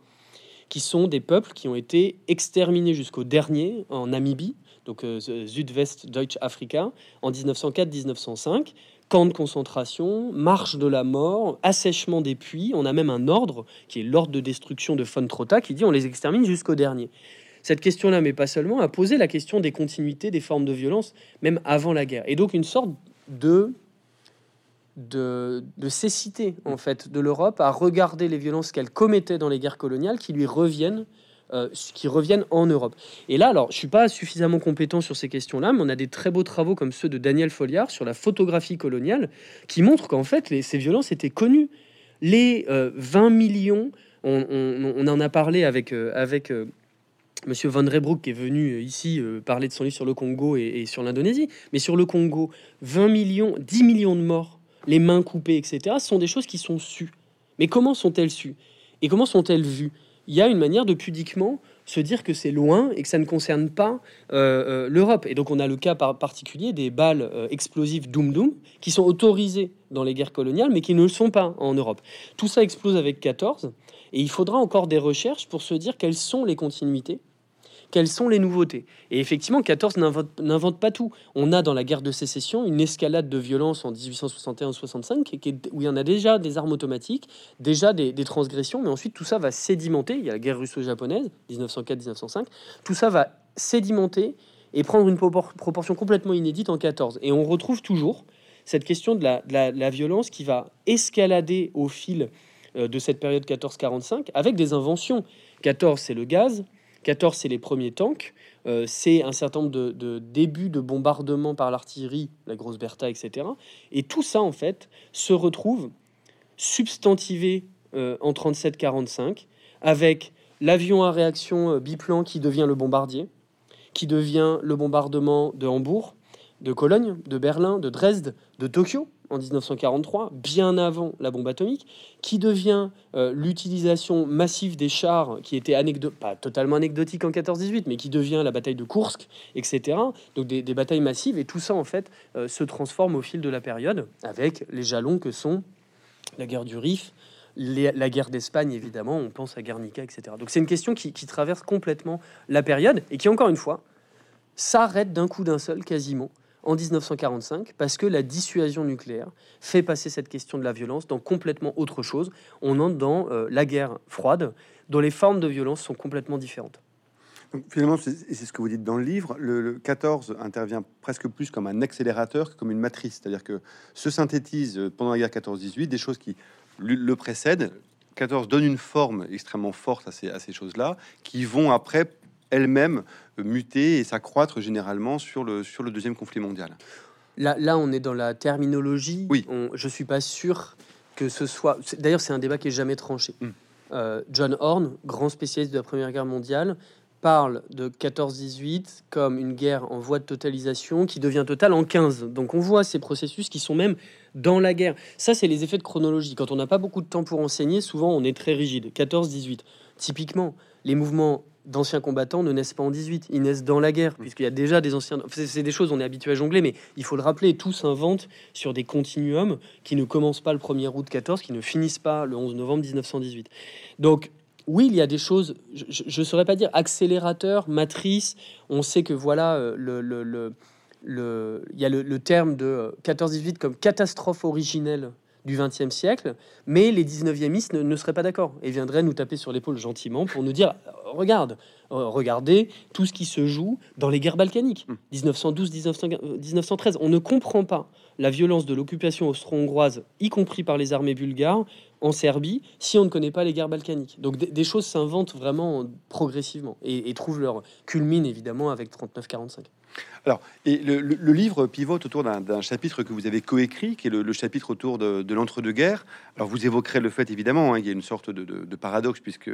qui sont des peuples qui ont été exterminés jusqu'au dernier en Namibie, donc euh, Südwest Deutsch Afrika, en 1904-1905 camps de concentration, marche de la mort, assèchement des puits. On a même un ordre, qui est l'ordre de destruction de von Trotta, qui dit on les extermine jusqu'au dernier. cette question-là, mais pas seulement, a posé la question des continuités, des formes de violence, même avant la guerre. Et donc une sorte de de, de cécité en fait de l'Europe à regarder les violences qu'elle commettait dans les guerres coloniales qui lui reviennent euh, qui reviennent en Europe. Et là, alors, je suis pas suffisamment compétent sur ces questions-là, mais on a des très beaux travaux comme ceux de Daniel Folliard sur la photographie coloniale qui montrent qu'en fait, ces violences étaient connues. Les 20 euh, millions, on, en a parlé avec, euh, avec Monsieur Van Rebroek qui est venu ici parler de son livre sur le Congo et, et sur l'Indonésie, mais sur le Congo, 20 millions, 10 millions de morts les mains coupées, etc., sont des choses qui sont sues. Mais comment sont-elles sues? Et comment sont-elles vues? Il y a une manière de pudiquement se dire que c'est loin et que ça ne concerne pas euh, euh, l'Europe. Et donc on a le cas par particulier des balles euh, explosives Doom Doom qui sont autorisées dans les guerres coloniales mais qui ne le sont pas en Europe. Tout ça explose avec 14 et il faudra encore des recherches pour se dire quelles sont les continuités quelles sont les nouveautés Et effectivement, 14 n'invente pas tout. On a dans la guerre de sécession une escalade de violence en 1861-65 où il y en a déjà des armes automatiques, déjà des, transgressions, mais ensuite tout ça va sédimenter. Il y a la guerre russo-japonaise, 1904-1905. Tout ça va sédimenter et prendre une proportion complètement inédite en 14. Et on retrouve toujours cette question de la, violence qui va escalader au fil euh, de cette période 14-45 avec des inventions. 14, c'est le gaz. 14, c'est les premiers tanks. Euh, c'est un certain nombre de, débuts de bombardement par l'artillerie, la grosse Bertha, etc. Et tout ça, en fait, se retrouve substantivé euh, en 37-45 avec l'avion à réaction euh, biplan qui devient le bombardier, qui devient le bombardement de Hambourg, de Cologne, de Berlin, de Dresde, de Tokyo, en 1943, bien avant la bombe atomique, qui devient euh, l'utilisation massive des chars, qui était pas totalement anecdotique en 14-18, mais qui devient la bataille de Kursk, etc. Donc des, batailles massives, et tout ça, en fait, euh, se transforme au fil de la période, avec les jalons que sont la guerre du Rif, la guerre d'Espagne, évidemment, on pense à Guernica, etc. Donc c'est une question qui, qui traverse complètement la période, et qui, encore une fois, s'arrête d'un coup d'un seul, quasiment, en 1945 parce que la dissuasion nucléaire fait passer cette question de la violence dans complètement autre chose. On entre dans euh, la guerre froide dont les formes de violence sont complètement différentes. finalement, c'est ce que vous dites dans le livre, le, 14 intervient presque plus comme un accélérateur que comme une matrice, c'est-à-dire que se synthétise euh, pendant la guerre 14-18 des choses qui le précèdent. 14 donne une forme extrêmement forte à ces choses-là, qui vont après elles-mêmes muter et s'accroître généralement sur le, sur le deuxième conflit mondial. Là, là, on est dans la terminologie. Oui. On, je suis pas sûr que ce soit. D'ailleurs, c'est un débat qui est jamais tranché. Mm. Euh, John Horn, grand spécialiste de la Première Guerre mondiale, parle de 14-18 comme une guerre en voie de totalisation qui devient totale en 15. Donc on voit ces processus qui sont même dans la guerre. Ça, c'est les effets de chronologie. Quand on n'a pas beaucoup de temps pour enseigner, souvent on est très rigide. 14-18. Typiquement, les mouvements d'anciens combattants ne naissent pas en 18, ils naissent dans la guerre, mm. puisqu'il y a déjà des anciens... C'est des choses, on est habitué à jongler, mais il faut le rappeler, tout s'invente sur des continuums qui ne commencent pas le 1er août 14, qui ne finissent pas le 11 novembre 1918. Donc, oui, il y a des choses, je ne saurais pas dire accélérateur, matrice, on sait que voilà, euh, le, le, le, il y a le, terme de 14-18 comme catastrophe originelle du XXe siècle, mais les 19e ne, seraient pas d'accord et viendraient nous taper sur l'épaule gentiment pour nous dire regarde, euh, regardez tout ce qui se joue dans les guerres balkaniques, 1912, hum. 1913. On ne comprend pas la violence de l'occupation austro-hongroise, y compris par les armées bulgares, en Serbie, si on ne connaît pas les guerres balkaniques. Donc des, choses s'inventent vraiment progressivement et, et trouvent leur culmine évidemment avec 39-45. Alors, et le, livre pivote autour d'un chapitre que vous avez coécrit, qui est le, chapitre autour de, l'entre-deux-guerres. Alors, vous évoquerez le fait, évidemment, hein, il y a une sorte de, paradoxe, puisque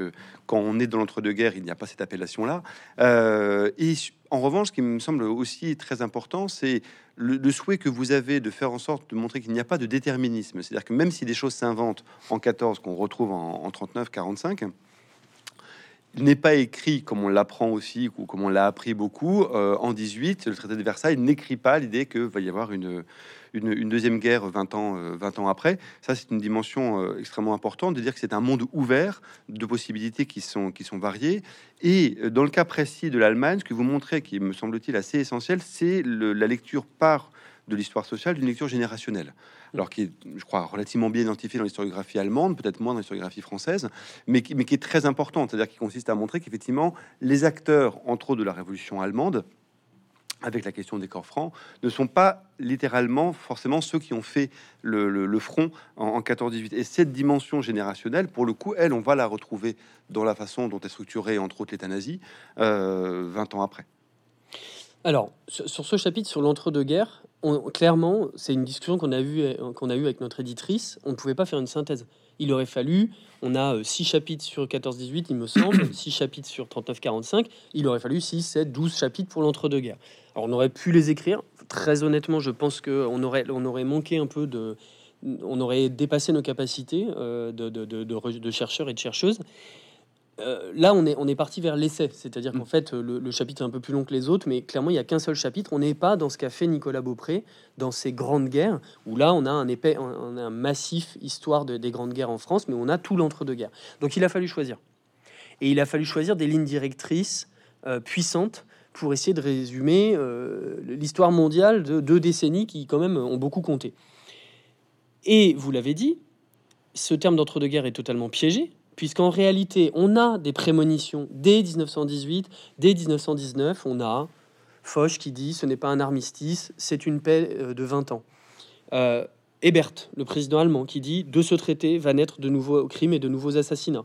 quand on est dans l'entre-deux-guerres, il n'y a pas cette appellation-là. Euh, et en revanche, ce qui me semble aussi très important, c'est le, souhait que vous avez de faire en sorte de montrer qu'il n'y a pas de déterminisme. C'est-à-dire que même si des choses s'inventent en 14, qu'on retrouve en, en 39, 45, il n'est pas écrit, comme on l'apprend aussi, ou comme on l'a appris beaucoup, euh, en 18, le traité de Versailles n'écrit pas l'idée que va y avoir une, une, deuxième guerre 20 ans, 20 euh, ans après. Ça, c'est une dimension euh, extrêmement importante de dire que c'est un monde ouvert de possibilités qui sont, qui sont variées. Et dans le cas précis de l'Allemagne, ce que vous montrez, qui me semble-t-il assez essentiel, c'est la lecture par de l'histoire sociale d'une lecture générationnelle. Alors qui est, je crois, relativement bien identifié dans l'historiographie allemande, peut-être moins dans l'historiographie française, mais qui, mais qui est très importante, c'est-à-dire qui consiste à montrer qu'effectivement, les acteurs, entre autres de la Révolution allemande, avec la question des corps francs, ne sont pas littéralement forcément ceux qui ont fait le, front en, 14-18. Et cette dimension générationnelle, pour le coup, elle, on va la retrouver dans la façon dont est structurée, entre autres, 20 euh, ans après. Alors, sur ce chapitre sur l'entre-deux-guerres, clairement, c'est une discussion qu'on a, eu, qu'on a eue avec notre éditrice. On ne pouvait pas faire une synthèse. Il aurait fallu, on a euh, six chapitres sur 14-18, il me semble, six chapitres sur 39-45. Il aurait fallu 6, 7, 12 chapitres pour l'entre-deux-guerres. Alors, on aurait pu les écrire. Très honnêtement, je pense qu'on aurait, on aurait manqué un peu de. On aurait dépassé nos capacités euh, de, de, de, de, chercheurs et de chercheuses. Euh, là, on est, on est parti vers l'essai, c'est-à-dire qu'en mm. fait, le, chapitre est un peu plus long que les autres, mais clairement, il n'y a qu'un seul chapitre. On n'est pas dans ce qu'a fait Nicolas Beaupré dans ces grandes guerres, où là, on a un épais, on a un massif histoire de, des grandes guerres en France, mais on a tout l'entre-deux-guerres. Donc, il a fallu choisir. Et il a fallu choisir des lignes directrices euh, puissantes pour essayer de résumer euh, l'histoire mondiale de deux décennies qui, quand même, ont beaucoup compté. Et vous l'avez dit, ce terme d'entre-deux-guerres est totalement piégé, puisqu'en réalité, on a des prémonitions dès 1918, dès 1919, on a Foch qui dit ce n'est pas un armistice, c'est une paix euh, de 20 ans. Euh, Ebert, le président allemand, qui dit de ce traité va naître de nouveaux crimes et de nouveaux assassinats.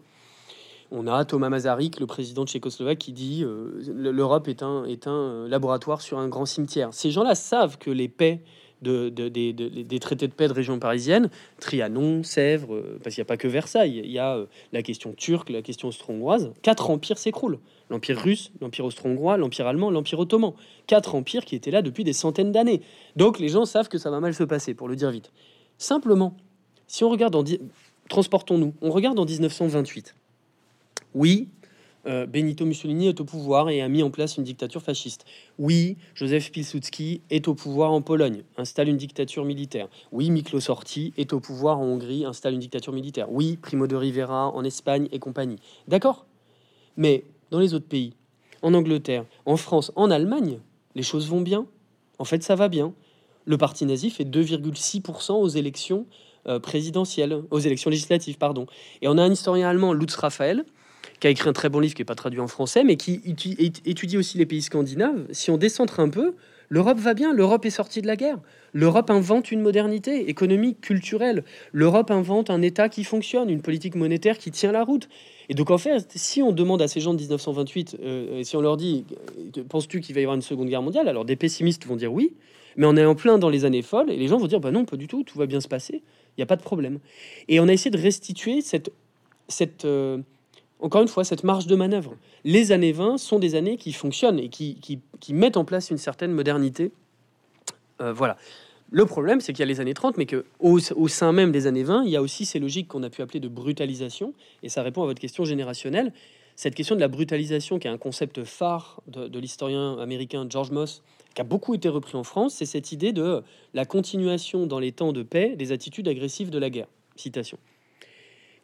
On a Thomas Masaryk, le président de Tchécoslovaque, qui dit euh, l'Europe est un, est un laboratoire sur un grand cimetière. Ces gens-là savent que les paix de, des traités de paix de région parisienne, Trianon, Sèvres, euh, parce qu'il n'y a pas que Versailles, il y a euh, la question turque, la question austro-hongroise. Quatre empires s'écroulent. L'empire russe, l'empire austro-hongrois, l'empire allemand, l'empire ottoman. Quatre empires qui étaient là depuis des centaines d'années. Donc les gens savent que ça va mal se passer, pour le dire vite. Simplement, si on regarde en... Transportons-nous, on regarde en 1928. Oui, euh, Benito Mussolini est au pouvoir et a mis en place une dictature fasciste. Oui, Joseph Pilsudski est au pouvoir en Pologne, installe une dictature militaire. Oui, Miklos Horthy est au pouvoir en Hongrie, installe une dictature militaire. Oui, Primo de Rivera en Espagne et compagnie. D'accord? Mais dans les autres pays, en Angleterre, en France, en Allemagne, les choses vont bien. En fait, ça va bien. Le parti nazi fait 2,6% aux élections euh, présidentielles, aux élections législatives, pardon. Et on a un historien allemand, Lutz Raphael, qui a écrit un très bon livre qui n'est pas traduit en français, mais qui étudie aussi les pays scandinaves. Si on décentre un peu, l'Europe va bien, l'Europe est sortie de la guerre. L'Europe invente une modernité économique, culturelle. L'Europe invente un État qui fonctionne, une politique monétaire qui tient la route. Et donc en fait, si on demande à ces gens de 1928, euh, si on leur dit, penses-tu qu'il va y avoir une seconde guerre mondiale? Alors des pessimistes vont dire oui, mais on est en plein dans les années folles, et les gens vont dire, bah non, pas du tout, tout va bien se passer, il n'y a pas de problème. Et on a essayé de restituer cette... cette euh, encore une fois, cette marge de manœuvre. Les années 20 sont des années qui fonctionnent et qui, qui, mettent en place une certaine modernité. Euh, voilà. Le problème, c'est qu'il y a les années 30, mais que au, sein même des années 20, il y a aussi ces logiques qu'on a pu appeler de brutalisation, et ça répond à votre question générationnelle. Cette question de la brutalisation, qui est un concept phare de, de l'historien américain George Moss, qui a beaucoup été repris en France, c'est cette idée de la continuation dans les temps de paix des attitudes agressives de la guerre. Citation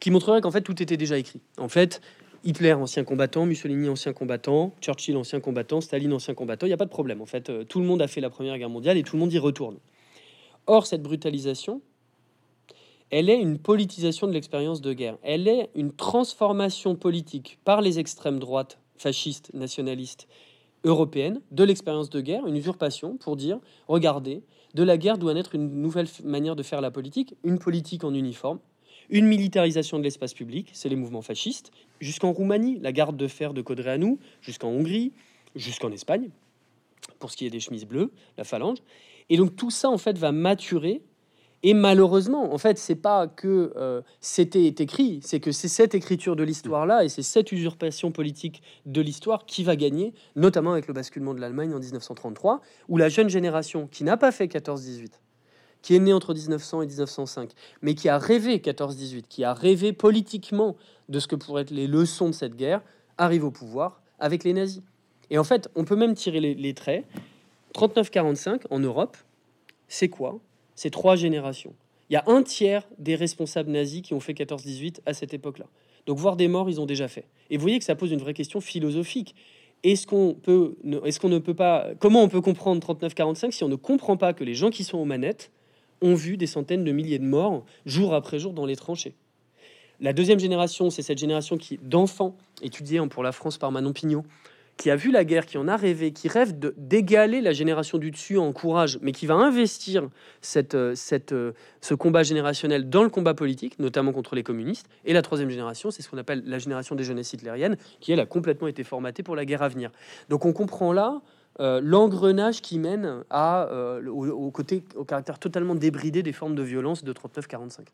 qui montrerait qu'en fait tout était déjà écrit. En fait, Hitler, ancien combattant, Mussolini, ancien combattant, Churchill, ancien combattant, Staline, ancien combattant, il n'y a pas de problème. En fait, euh, tout le monde a fait la Première Guerre mondiale et tout le monde y retourne. Or, cette brutalisation, elle est une politisation de l'expérience de guerre. Elle est une transformation politique par les extrêmes droites, fascistes, nationalistes, européennes, de l'expérience de guerre, une usurpation pour dire, regardez, de la guerre doit naître une nouvelle manière de faire la politique, une politique en uniforme, une militarisation de l'espace public, c'est les mouvements fascistes, jusqu'en Roumanie, la garde de fer de Codreanu, jusqu'en Hongrie, jusqu'en Espagne, pour ce qui est des chemises bleues, la phalange. Et donc tout ça, en fait, va maturer. Et malheureusement, en fait, c'est pas que euh, c'était écrit, c'est que c'est cette écriture de l'histoire-là et c'est cette usurpation politique de l'histoire qui va gagner, notamment avec le basculement de l'Allemagne en 1933, où la jeune génération qui n'a pas fait 14-18, qui est né entre 1900 et 1905, mais qui a rêvé 14-18, qui a rêvé politiquement de ce que pourraient être les leçons de cette guerre, arrive au pouvoir avec les nazis. Et en fait, on peut même tirer les, traits. 39-45 en Europe, c'est quoi? C'est trois générations. Il y a un tiers des responsables nazis qui ont fait 14-18 à cette époque-là. Donc voir des morts, ils ont déjà fait. Et vous voyez que ça pose une vraie question philosophique. est-ce qu'on peut, est-ce qu'on ne peut pas, comment on peut comprendre 39-45 si on ne comprend pas que les gens qui sont aux manettes ont vu des centaines de milliers de morts jour après jour dans les tranchées La deuxième génération, c'est cette génération qui d'enfants étudiés pour la France par Manon Pignot, qui a vu la guerre, qui en a rêvé, qui rêve d'égaler la génération du dessus en courage, mais qui va investir cette, euh, cette, euh, ce combat générationnel dans le combat politique, notamment contre les communistes. Et la troisième génération, c'est ce qu'on appelle la génération des jeunesses hitlériennes, qui elle a complètement été formatée pour la guerre à venir. Donc on comprend là l'engrenage qui mène à, au, côté, au caractère totalement débridé des formes de violence de 39-45.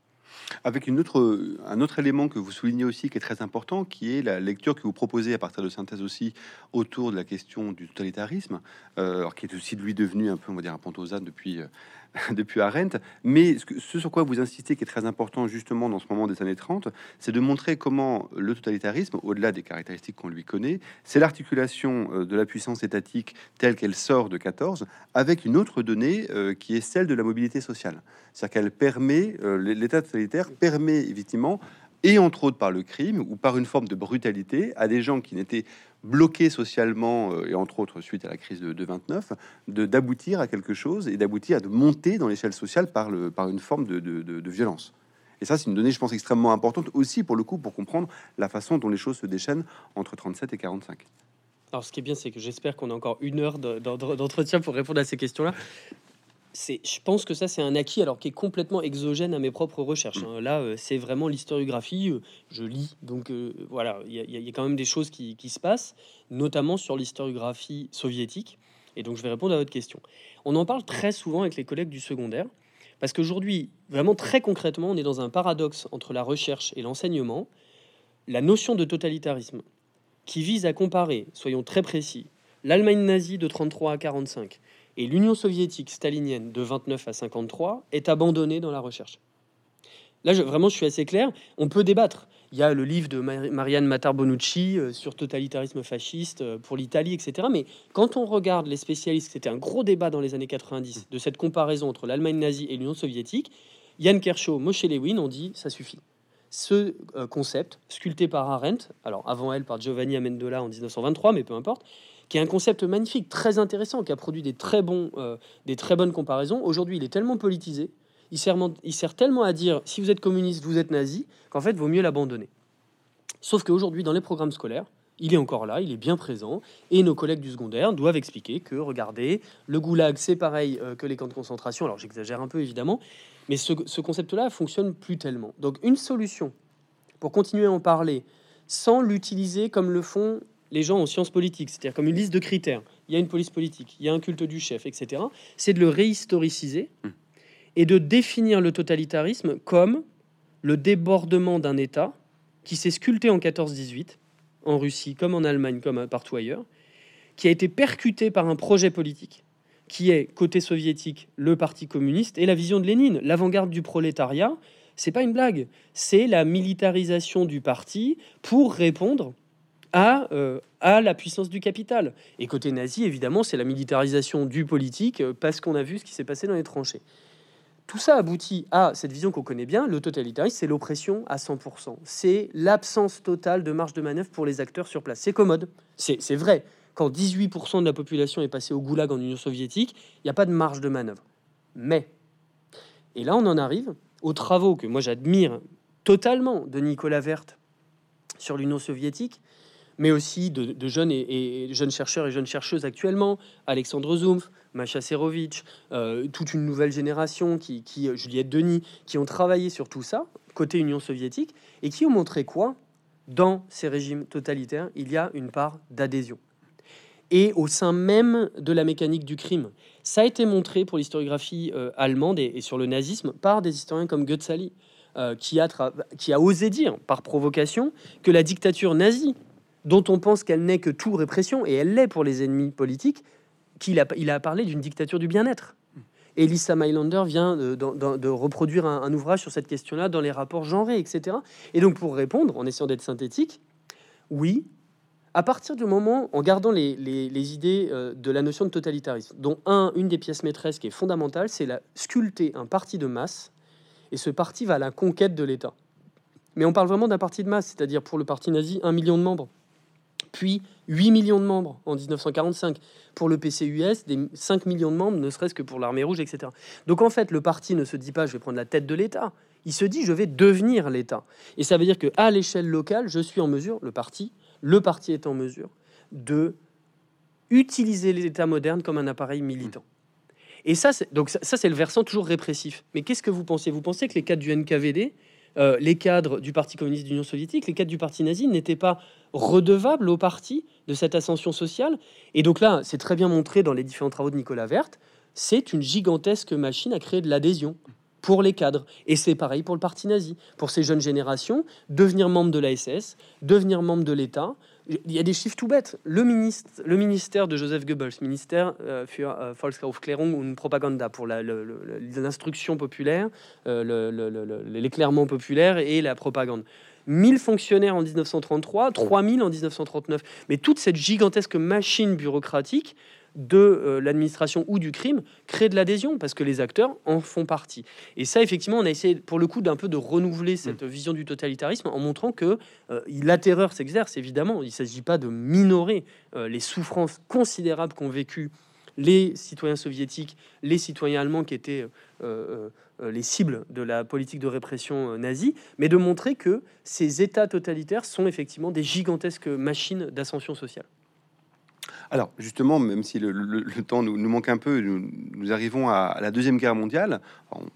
Avec une autre, un autre élément que vous soulignez aussi qui est très important, qui est la lecture que vous proposez à partir de synthèse aussi autour de la question du totalitarisme, euh, alors qui est aussi lui devenu un peu, on va dire, un depuis, euh, depuis Arendt. Mais ce, sur quoi vous insistez, qui est très important justement dans ce moment des années 30, c'est de montrer comment le totalitarisme, au-delà des caractéristiques qu'on lui connaît, c'est l'articulation euh, de la puissance étatique telle qu'elle sort de 14 avec une autre donnée euh, qui est celle de la mobilité sociale. C'est-à-dire qu'elle permet, euh, l'État totalitaire permet effectivement et entre autres par le crime ou par une forme de brutalité à des gens qui n'étaient bloqués socialement euh, et entre autres suite à la crise de, 29, d'aboutir à quelque chose et d'aboutir à de monter dans l'échelle sociale par, le, par une forme de, de violence. Et ça, c'est une donnée, je pense, extrêmement importante aussi pour le coup pour comprendre la façon dont les choses se déchaînent entre 37 et 45. Alors, ce qui est bien, c'est que j'espère qu'on a encore une heure d'entretien pour répondre à ces questions-là je pense que ça c'est un acquis alors qui est complètement exogène à mes propres recherches. Hein. Là, euh, c'est vraiment l'historiographie. Euh, je lis, donc euh, voilà, il y, a quand même des choses qui, se passent, notamment sur l'historiographie soviétique. Et donc je vais répondre à votre question. On en parle très souvent avec les collègues du secondaire parce qu'aujourd'hui, vraiment très concrètement, on est dans un paradoxe entre la recherche et l'enseignement. La notion de totalitarisme qui vise à comparer, soyons très précis, l'Allemagne nazie de 33 à 45 et l'Union soviétique stalinienne de 29 à 53 est abandonnée dans la recherche. Là, je, vraiment, je suis assez clair. On peut débattre. Il y a le livre de Marianne Matar Bonucci euh, sur totalitarisme fasciste euh, pour l'Italie, etc. Mais quand on regarde les spécialistes, c'était un gros débat dans les années 90 de cette comparaison entre l'Allemagne nazie et l'Union soviétique. Yann Kershaw, Moshe Lewin ont dit ça suffit. Ce euh, concept, sculpté par Arendt, alors avant elle par Giovanni Amendola en 1923, mais peu importe, qui est un concept magnifique, très intéressant, qui a produit des très, bons, euh, des très bonnes comparaisons. Aujourd'hui, il est tellement politisé, il sert, tellement à dire si vous êtes communiste, vous êtes nazi, qu'en fait, vaut mieux l'abandonner. Sauf qu'aujourd'hui, dans les programmes scolaires, il est encore là, il est bien présent, et nos collègues du secondaire doivent expliquer que, regardez, le goulag, c'est pareil euh, que les camps de concentration, alors j'exagère un peu évidemment, mais ce, ce concept-là fonctionne plus tellement. Donc une solution pour continuer à en parler sans l'utiliser comme le font les gens en sciences politiques, c'est-à-dire comme une liste de critères. Il y a une police politique, il y a un culte du chef, etc. C'est de le réhistoriciser et de définir le totalitarisme comme le débordement d'un État qui s'est sculpté en 14-18, en Russie comme en Allemagne, comme partout ailleurs, qui a été percuté par un projet politique qui est, côté soviétique, le Parti communiste et la vision de Lénine, l'avant-garde du prolétariat. C'est pas une blague, c'est la militarisation du parti pour répondre euh, à, la puissance du capital. Et côté nazi, évidemment, c'est la militarisation du politique euh, parce qu'on a vu ce qui s'est passé dans les tranchées. Tout ça aboutit à cette vision qu'on connaît bien, le totalitarisme, c'est l'oppression à 100%. C'est l'absence totale de marge de manœuvre pour les acteurs sur place. C'est commode, c'est vrai. Quand 18% de la population est passée au goulag en Union soviétique, il n'y a pas de marge de manœuvre. Mais, et là on en arrive aux travaux que moi j'admire totalement de Nicolas Vert sur l'Union soviétique, mais aussi de, jeunes et, jeunes chercheurs et jeunes chercheuses actuellement, Alexandre Zoumf, Macha Serovitch, euh, toute une nouvelle génération, qui, euh, Juliette Denis, qui ont travaillé sur tout ça, côté Union soviétique, et qui ont montré quoi? Dans ces régimes totalitaires, il y a une part d'adhésion. Et au sein même de la mécanique du crime. Ça a été montré pour l'historiographie euh, allemande et, sur le nazisme par des historiens comme Goetzali, qui, a qui a osé dire, par provocation, que la dictature nazie dont on pense qu'elle n'est que tout répression, et elle l'est pour les ennemis politiques, qu'il a, il a parlé d'une dictature du bien-être. Et Lisa Mylander vient de, reproduire un, ouvrage sur cette question-là dans les rapports genrés, etc. Et donc, pour répondre, en essayant d'être synthétique, oui, à partir du moment, en gardant les, idées euh, de la notion de totalitarisme, dont un, une des pièces maîtresses qui est fondamentale, c'est la sculpter un parti de masse, et ce parti va à la conquête de l'État. Mais on parle vraiment d'un parti de masse, c'est-à-dire pour le parti nazi, un million de membres puis 8 millions de membres en 1945. Pour le PCUS, des 5 millions de membres, ne serait-ce que pour l'armée rouge, etc. Donc en fait, le parti ne se dit pas je vais prendre la tête de l'État. Il se dit je vais devenir l'État. Et ça veut dire que à l'échelle locale, je suis en mesure, le parti, le parti est en mesure de utiliser l'État moderne comme un appareil militant. Et ça, donc ça, c'est le versant toujours répressif. Mais qu'est-ce que vous pensez? Vous pensez que les cadres du NKVD, euh, les cadres du Parti communiste d'Union soviétique, les cadres du Parti nazi n'étaient pas redevables au parti de cette ascension sociale Et donc là, c'est très bien montré dans les différents travaux de Nicolas Vert, c'est une gigantesque machine à créer de l'adhésion pour les cadres. Et c'est pareil pour le parti nazi. Pour ces jeunes générations, devenir membre de la SS, devenir membre de l'État, il y a des chiffres tout bêtes. Le, ministre, le ministère de Joseph Goebbels, ministère euh, für euh, Volksaufklärung und Propaganda, pour l'instruction populaire, euh, l'éclairement populaire et la propagande. 1000 fonctionnaires en 1933, 3000 en 1939. Mais toute cette gigantesque machine bureaucratique de euh, l'administration ou du crime crée de l'adhésion parce que les acteurs en font partie. Et ça, effectivement, on a essayé pour le coup d'un peu de renouveler cette mm. vision du totalitarisme en montrant que euh, la terreur s'exerce évidemment. Il ne s'agit pas de minorer euh, les souffrances considérables qu'ont vécues les citoyens soviétiques, les citoyens allemands qui étaient les cibles de la politique de répression nazie, mais de montrer que ces États totalitaires sont effectivement des gigantesques machines d'ascension sociale. Alors, justement, même si le, temps nous, manque un peu, nous, arrivons à, la Deuxième Guerre mondiale.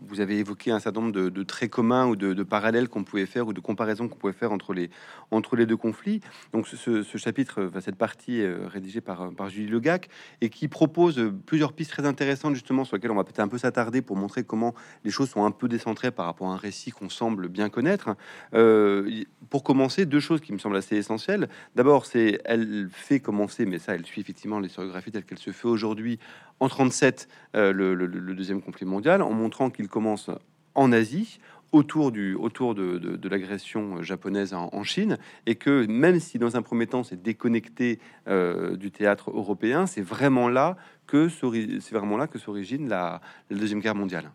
vous avez évoqué un certain nombre de, traits communs ou de, parallèles qu'on pouvait faire ou de comparaisons qu'on pouvait faire entre les, entre les deux conflits. Donc, ce, chapitre, cette partie euh, rédigée par, par Julie Legac et qui propose plusieurs pistes très intéressantes, justement, sur lesquelles on va peut-être un peu s'attarder pour montrer comment les choses sont un peu décentrées par rapport à un récit qu'on semble bien connaître. Euh, pour commencer, deux choses qui me semblent assez essentielles. D'abord, c'est elle fait commencer, mais ça, elle suit effectivement l'historiographie telle qu'elle se fait aujourd'hui en 37, euh, le, deuxième conflit mondial, en montrant qu'il commence en Asie, autour, du, autour de, l'agression japonaise en, Chine, et que même si dans un premier temps c'est déconnecté euh, du théâtre européen, c'est vraiment là que c'est vraiment là que s'origine la, deuxième guerre mondiale.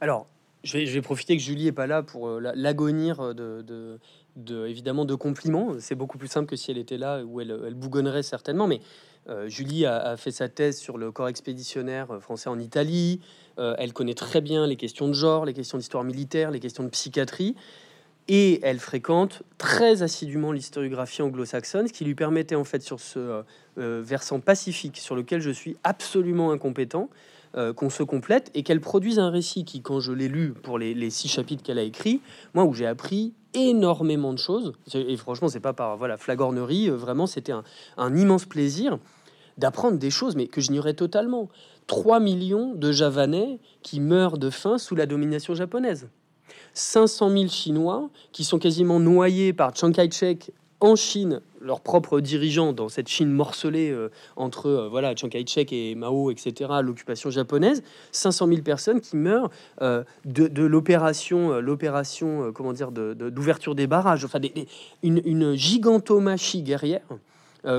Alors, je vais, profiter que Julie est pas là pour euh, l'agonir de, évidemment de compliments. C'est beaucoup plus simple que si elle était là, où elle, bougonnerait certainement. Mais euh, Julie a, fait sa thèse sur le corps expéditionnaire euh, français en Italie. Euh, elle connaît très bien les questions de genre, les questions d'histoire militaire, les questions de psychiatrie. Et elle fréquente très assidûment l'historiographie anglo-saxonne, ce qui lui permettait en fait sur ce versant pacifique sur lequel je suis absolument incompétent, qu'on se complète et qu'elle produise un récit qui, quand je l'ai lu pour les, les six chapitres qu'elle a écrits, moi où j'ai appris énormément de choses. Et franchement, c'est pas par voilà flagornerie. Euh, vraiment, c'était un, immense plaisir d'apprendre des choses, mais que j'ignorais totalement. 3 millions de Javanais qui meurent de faim sous la domination japonaise. 500 000 Chinois qui sont quasiment noyés par Chiang Kai-shek en Chine leurs propres dirigeants dans cette Chine morcelée euh, entre euh, voilà Chiang Kai-shek et Mao, etc., l'occupation japonaise, 500 000 personnes qui meurent euh, de, l'opération, l'opération, comment dire, d'ouverture des barrages, enfin une, une, gigantomachie guerrière.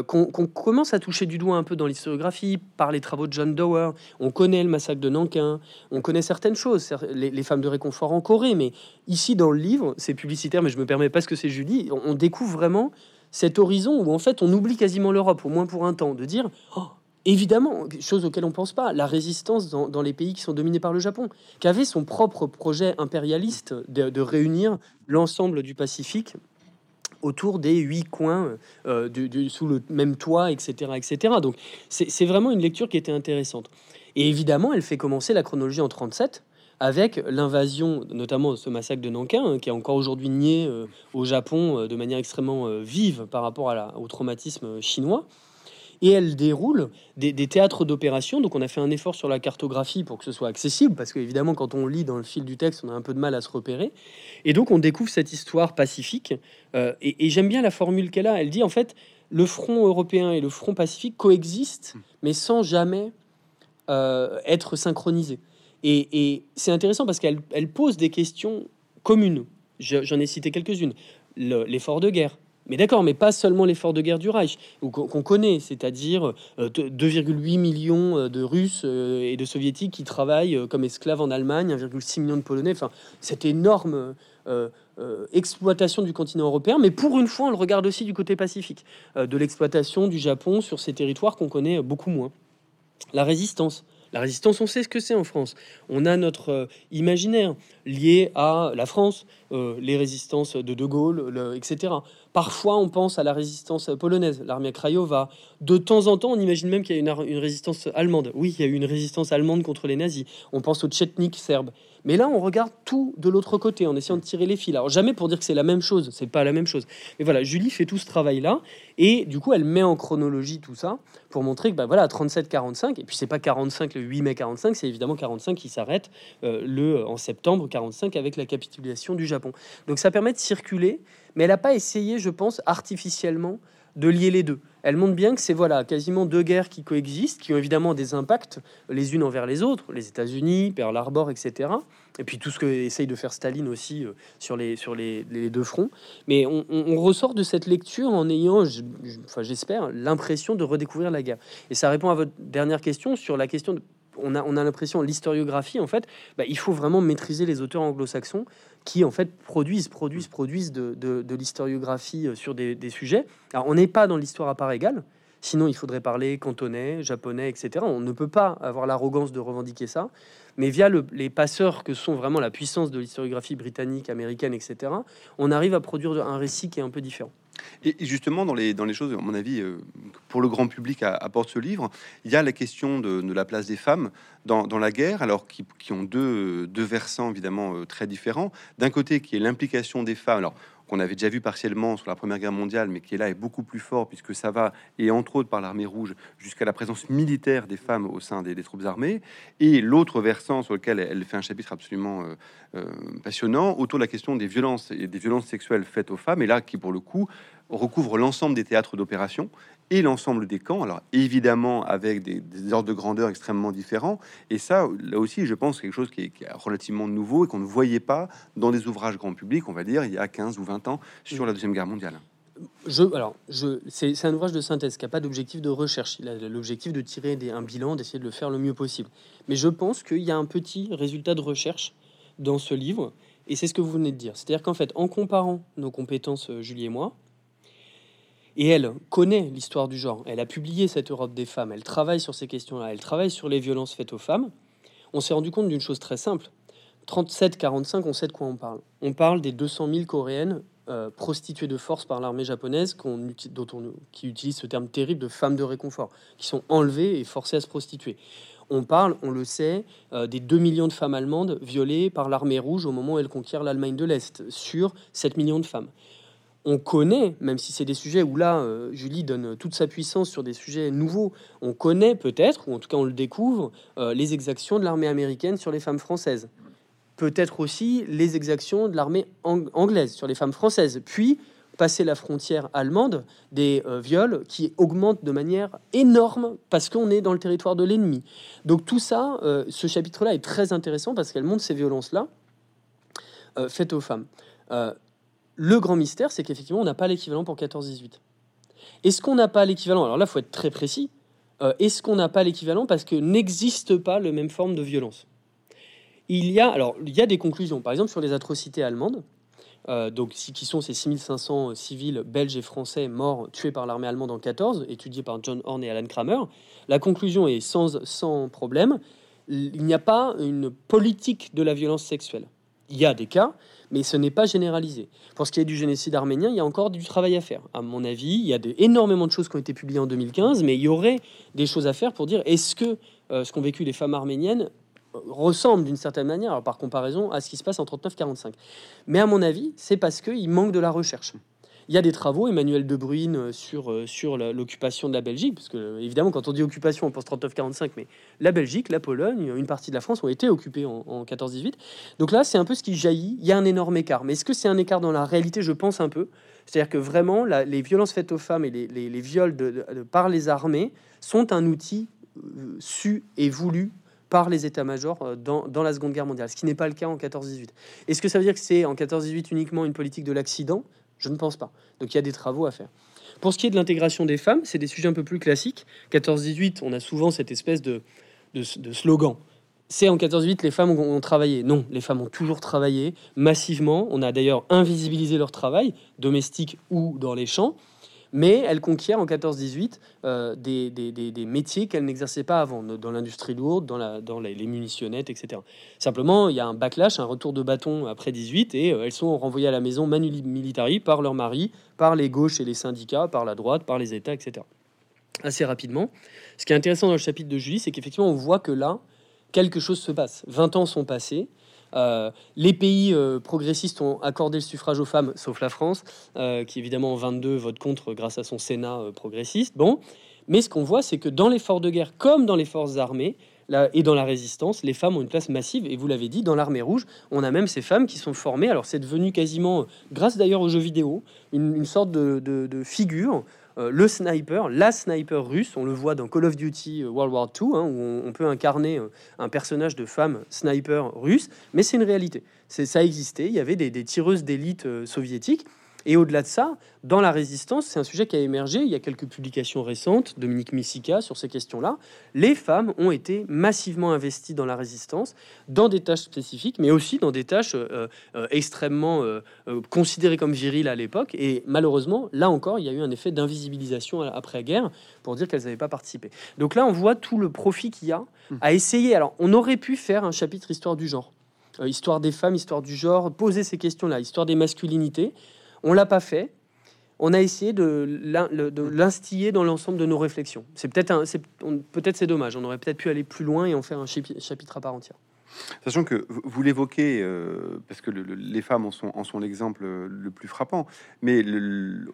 Qu'on commence à toucher du doigt un peu dans l'historiographie par les travaux de John Dower. On connaît le massacre de Nankin, on connaît certaines choses, les, femmes de réconfort en Corée, mais ici dans le livre, c'est publicitaire, mais je me permets parce que c'est Julie, on découvre vraiment cet horizon où en fait on oublie quasiment l'Europe, au moins pour un temps, de dire oh, évidemment, chose auquel on pense pas, la résistance dans, les pays qui sont dominés par le Japon, qui avait son propre projet impérialiste de, réunir l'ensemble du Pacifique autour des huit coins euh, sous le même toit, etc. etc. Donc c'est vraiment une lecture qui était intéressante. Et évidemment, elle fait commencer la chronologie en 37, avec l'invasion, notamment ce massacre de Nankin, hein, qui est encore aujourd'hui nié euh, au Japon euh, de manière extrêmement vive par rapport au traumatisme chinois. Et elle déroule des, théâtres d'opération. Donc, on a fait un effort sur la cartographie pour que ce soit accessible, parce qu'évidemment, quand on lit dans le fil du texte, on a un peu de mal à se repérer. Et donc, on découvre cette histoire pacifique. et, et j'aime bien la formule qu'elle a. Elle dit en fait, le front européen et le front pacifique coexistent, mais sans jamais être synchronisés. Et, c'est intéressant parce qu'elle pose des questions communes. J'en ai cité quelques-unes. L'effort de guerre, Mais d'accord, mais pas seulement l'effort de guerre du Reich, qu'on connaît, c'est-à-dire 2,8 millions de Russes et de Soviétiques qui travaillent comme esclaves en Allemagne, 1,6 million de Polonais, enfin, cette énorme exploitation du continent européen, mais pour une fois, on le regarde aussi du côté pacifique, de l'exploitation du Japon sur ces territoires qu'on connaît beaucoup moins. La résistance, la résistance, on sait ce que c'est en France. On a notre euh, imaginaire lié à la France, euh, les résistances de De Gaulle, etc. Parfois, on pense à la résistance polonaise, l'armée Craiova. De temps en temps, on imagine même qu'il y a une, résistance allemande. Oui, il y a eu une résistance allemande contre les nazis. On pense aux tchetniks serbes. Mais là, on regarde tout de l'autre côté en essayant de tirer les fils. Alors, jamais pour dire que c'est la même chose, c'est pas la même chose. Mais voilà, Julie fait tout ce travail-là et du coup, elle met en chronologie tout ça pour montrer que, bah voilà, 37-45, et puis c'est pas 45 le 8 mai 45, c'est évidemment 45 qui s'arrête euh, le en septembre 45 avec la capitulation du Japon. Donc, ça permet de circuler, mais elle n'a pas essayé, je pense, artificiellement de lier les deux. Elle montre bien que c'est voilà quasiment deux guerres qui coexistent, qui ont évidemment des impacts les unes envers les autres, les États-Unis, Pearl Harbor, etc. Et puis tout ce que essaye de faire Staline aussi euh, sur les sur les, deux fronts. Mais on, ressort de cette lecture en ayant, enfin j'espère, l'impression de redécouvrir la guerre. Et ça répond à votre dernière question sur la question on a, on a l'impression, l'historiographie, en fait, bah, il faut vraiment maîtriser les auteurs anglo-saxons qui, en fait, produisent, produisent, produisent de, de, l'historiographie euh, sur des, sujets. Alors, on n'est pas dans l'histoire à part égale, sinon il faudrait parler cantonais, japonais, etc. On ne peut pas avoir l'arrogance de revendiquer ça, mais via les passeurs que sont vraiment la puissance de l'historiographie britannique, américaine, etc., on arrive à produire un récit qui est un peu différent. Et justement, dans les, choses, à mon avis, euh, pour le grand public apporte ce livre, il y a la question de, la place des femmes dans, la guerre, alors qui, ont deux, deux, versants évidemment euh, très différents. D'un côté, qui est l'implication des femmes. Alors, qu'on avait déjà vu partiellement sur la Première Guerre mondiale, mais qui est là est beaucoup plus fort puisque ça va, et entre autres par l'armée rouge, jusqu'à la présence militaire des femmes au sein des, troupes armées. Et l'autre versant sur lequel elle fait un chapitre absolument euh, euh, passionnant autour de la question des violences et des violences sexuelles faites aux femmes, et là qui pour le coup recouvre l'ensemble des théâtres d'opération et l'ensemble des camps. Alors évidemment avec des, ordres de grandeur extrêmement différents. Et ça, là aussi, je pense quelque chose qui est, relativement nouveau et qu'on ne voyait pas dans des ouvrages grand public, on va dire, il y a 15 ou 20 ans sur la Deuxième Guerre mondiale. Je, alors, je, c'est, un ouvrage de synthèse qui n'a pas d'objectif de recherche. Il a l'objectif de tirer des, un bilan, d'essayer de le faire le mieux possible. Mais je pense qu'il y a un petit résultat de recherche dans ce livre, et c'est ce que vous venez de dire. C'est-à-dire qu'en fait, en comparant nos compétences, euh, Julie et moi, et elle connaît l'histoire du genre. Elle a publié cette Europe des femmes. Elle travaille sur ces questions-là. Elle travaille sur les violences faites aux femmes. On s'est rendu compte d'une chose très simple. 37-45, on sait de quoi on parle. On parle des 200 000 coréennes euh, prostituées de force par l'armée japonaise, dont on, qui utilise ce terme terrible de femmes de réconfort, qui sont enlevées et forcées à se prostituer. On parle, on le sait, euh, des 2 millions de femmes allemandes violées par l'armée rouge au moment où elle conquiert l'Allemagne de l'Est, sur 7 millions de femmes on connaît, même si c'est des sujets où là, euh, Julie donne toute sa puissance sur des sujets nouveaux, on connaît peut-être, ou en tout cas on le découvre, euh, les exactions de l'armée américaine sur les femmes françaises. Peut-être aussi les exactions de l'armée anglaise sur les femmes françaises. Puis, passer la frontière allemande, des euh, viols qui augmentent de manière énorme parce qu'on est dans le territoire de l'ennemi. Donc tout ça, ce chapitre-là est très intéressant parce qu'elle montre ces violences-là faites aux femmes. Le grand mystère, c'est qu'effectivement, on n'a pas l'équivalent pour 14-18. Est-ce qu'on n'a pas l'équivalent? Alors là, il faut être très précis. Euh, est-ce qu'on n'a pas l'équivalent parce que n'existe pas le même forme de violence? Il y a alors il y a des conclusions. Par exemple, sur les atrocités allemandes, euh, donc qui sont ces 6500 civils belges et français morts tués par l'armée allemande en 14, étudiés par John Horn et Alan Kramer. La conclusion est sans, sans problème. Il n'y a pas une politique de la violence sexuelle. Il y a des cas, mais ce n'est pas généralisé. Pour ce qui est du génocide arménien, il y a encore du travail à faire. À mon avis, il y a énormément de choses qui ont été publiées en 2015, mais il y aurait des choses à faire pour dire est-ce que euh, ce qu'ont vécu les femmes arméniennes euh, ressemble d'une certaine manière, par comparaison, à ce qui se passe en 39-45. Mais à mon avis, c'est parce qu'il manque de la recherche. Il y a des travaux, Emmanuel De Bruyne, euh, sur, euh, sur l'occupation de la Belgique, parce que évidemment, quand on dit occupation, on pense 39-45, mais la Belgique, la Pologne, une partie de la France ont été occupées en, 14-18. Donc là, c'est un peu ce qui jaillit. Il y a un énorme écart. Mais est-ce que c'est un écart dans la réalité? Je pense un peu. C'est-à-dire que vraiment, les violences faites aux femmes et les, viols de, par les armées sont un outil euh, su et voulu par les états-majors dans, dans, la Seconde Guerre mondiale, ce qui n'est pas le cas en 14-18. Est-ce que ça veut dire que c'est en 14-18 uniquement une politique de l'accident? Je ne pense pas. Donc il y a des travaux à faire. Pour ce qui est de l'intégration des femmes, c'est des sujets un peu plus classiques. 14-18, on a souvent cette espèce de, de, slogan. C'est en 14-18, les femmes ont, ont, travaillé. Non, les femmes ont toujours travaillé massivement. On a d'ailleurs invisibilisé leur travail, domestique ou dans les champs mais elle conquiert en 14-18 euh, des, des, métiers qu'elle n'exerçait pas avant, dans l'industrie lourde, dans, la, dans les, munitionnettes, etc. Simplement, il y a un backlash, un retour de bâton après 18, et euh, elles sont renvoyées à la maison manu militari par leur mari, par les gauches et les syndicats, par la droite, par les États, etc. Assez rapidement. Ce qui est intéressant dans le chapitre de Julie, c'est qu'effectivement, on voit que là, quelque chose se passe. 20 ans sont passés. Euh, les pays euh, progressistes ont accordé le suffrage aux femmes, sauf la France, euh, qui évidemment en 22 vote contre grâce à son Sénat progressiste. Bon, mais ce qu'on voit, c'est que dans l'effort de guerre, comme dans les forces armées, et dans la résistance, les femmes ont une place massive. Et vous l'avez dit, dans l'armée rouge, on a même ces femmes qui sont formées. Alors c'est devenu quasiment, grâce d'ailleurs aux jeux vidéo, une, sorte de figure euh, le sniper, la sniper russe, on le voit dans Call of Duty euh, World War II, hein, où on, peut incarner euh, un personnage de femme sniper russe, mais c'est une réalité. Ça existait, il y avait des, des tireuses d'élite soviétiques et au-delà de ça, dans la résistance, c'est un sujet qui a émergé. Il y a quelques publications récentes, Dominique Missika, sur ces questions-là. Les femmes ont été massivement investies dans la résistance, dans des tâches spécifiques, mais aussi dans des tâches euh, euh, extrêmement euh, considérées comme viriles à l'époque. Et malheureusement, là encore, il y a eu un effet d'invisibilisation après-guerre pour dire qu'elles n'avaient pas participé. Donc là, on voit tout le profit qu'il y a mmh. à essayer. Alors, on aurait pu faire un chapitre histoire du genre. histoire des femmes, histoire du genre, poser ces questions-là, histoire des masculinités. On l'a pas fait. On a essayé de l'instiller dans l'ensemble de nos réflexions. C'est peut-être peut-être c'est dommage. On aurait peut-être pu aller plus loin et en faire un chapitre à part entière. Sachant que vous l'évoquez, euh, parce que les femmes en sont, en sont l'exemple le plus frappant, mais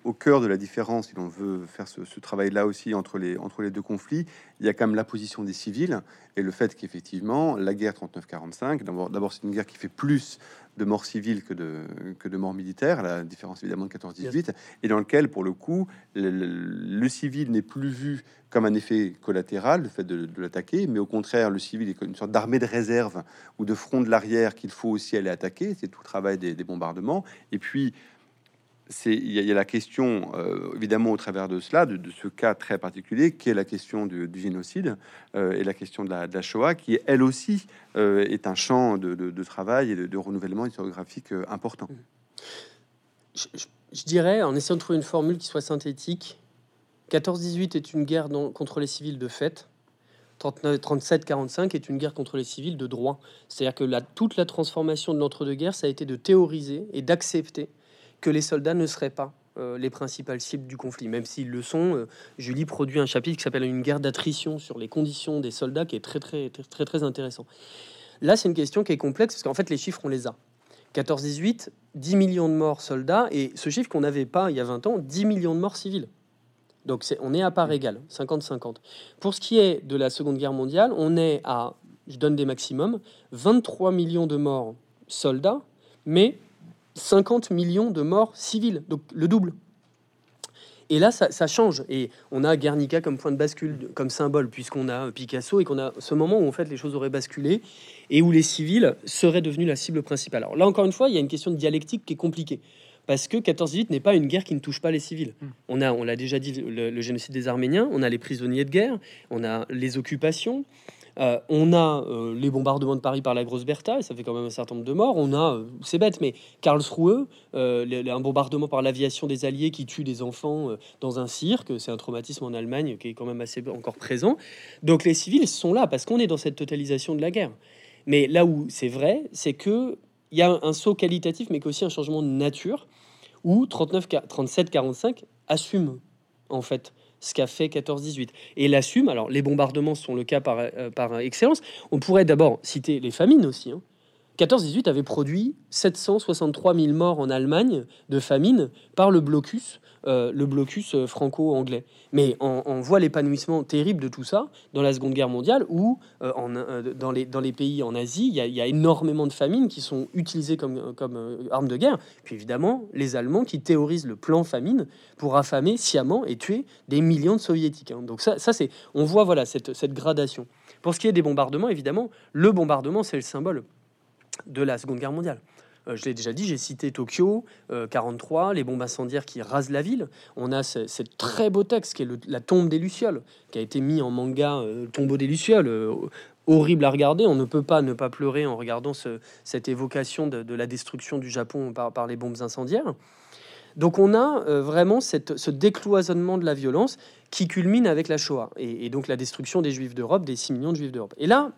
au cœur de la différence, si l'on veut faire ce, travail-là aussi entre les, entre les deux conflits, il y a quand même la position des civils et le fait qu'effectivement, la guerre 39-45, d'abord c'est une guerre qui fait plus de morts civiles que de, que de morts militaires, la différence évidemment de 14-18, et dans lequel, pour le coup, le, civil n'est plus vu comme un effet collatéral, le fait de, l'attaquer, mais au contraire, le civil est comme une sorte d'armée de réserve ou de front de l'arrière qu'il faut aussi aller attaquer, c'est tout le travail des, des bombardements, et puis il y, a la question, euh, évidemment, au travers de cela, de, ce cas très particulier, qui est la question du, génocide euh, et la question de la, Shoah, qui elle aussi euh, est un champ de, travail et de, renouvellement historiographique important. Je, dirais, en essayant de trouver une formule qui soit synthétique, 14-18 est une guerre contre les civils de fait. 37-45 est une guerre contre les civils de droit. C'est-à-dire que la, toute la transformation de l'entre-deux-guerres, ça a été de théoriser et d'accepter que les soldats ne seraient pas euh, les principales cibles du conflit, même s'ils le sont. Euh, Julie produit un chapitre qui s'appelle Une guerre d'attrition sur les conditions des soldats, qui est très très très très, intéressant. Là, c'est une question qui est complexe parce qu'en fait, les chiffres, on les a. 14-18, 10 millions de morts soldats, et ce chiffre qu'on n'avait pas il y a 20 ans, 10 millions de morts civils. Donc c'est, on est à part égale, 50-50. Pour ce qui est de la Seconde Guerre mondiale, on est à, je donne des maximums, 23 millions de morts soldats, mais 50 millions de morts civiles, donc le double. Et là, ça, change. Et on a Guernica comme point de bascule, comme symbole, puisqu'on a Picasso et qu'on a ce moment où en fait les choses auraient basculé et où les civils seraient devenus la cible principale. Alors là, encore une fois, il y a une question de dialectique qui est compliquée. Parce que 14-18 n'est pas une guerre qui ne touche pas les civils. Hmm. On a, on l'a déjà dit, le, génocide des Arméniens, on a les prisonniers de guerre, on a les occupations, euh, on a euh, les bombardements de Paris par la Grosse Bertha, et ça fait quand même un certain nombre de morts. On a, euh, c'est bête, mais Karlsruhe, un bombardement par l'aviation des Alliés qui tue des enfants dans un cirque. C'est un traumatisme en Allemagne qui est quand même assez encore présent. Donc les civils sont là parce qu'on est dans cette totalisation de la guerre. Mais là où c'est vrai, c'est que il y a un saut qualitatif, mais aussi un changement de nature où 39, 37, 45 assume en fait ce qu'a fait 14-18. Et l'assume, alors les bombardements sont le cas par, euh, par excellence. On pourrait d'abord citer les famines aussi. 14-18 hein. avait produit 763 000 morts en Allemagne de famine par le blocus euh, le blocus euh, franco-anglais. Mais on, voit l'épanouissement terrible de tout ça dans la Seconde Guerre mondiale, où euh, en, dans, les, pays en Asie, il y, a, énormément de famines qui sont utilisées comme, comme armes de guerre. Puis évidemment, les Allemands qui théorisent le plan famine pour affamer sciemment et tuer des millions de Soviétiques. Hein. Donc ça, on voit voilà cette gradation. Pour ce qui est des bombardements, évidemment, le bombardement, c'est le symbole de la Seconde Guerre mondiale. Je l'ai déjà dit, j'ai cité Tokyo 43, les bombes incendiaires qui rasent la ville. On a ce, très beau texte qui est la tombe des lucioles, qui a été mis en manga, tombeau des lucioles horrible à regarder. On ne peut pas ne pas pleurer en regardant cette évocation de, la destruction du Japon par, les bombes incendiaires. Donc on a euh, vraiment ce décloisonnement de la violence qui culmine avec la Shoah et, donc la destruction des Juifs d'Europe, des 6 millions de Juifs d'Europe. Et là,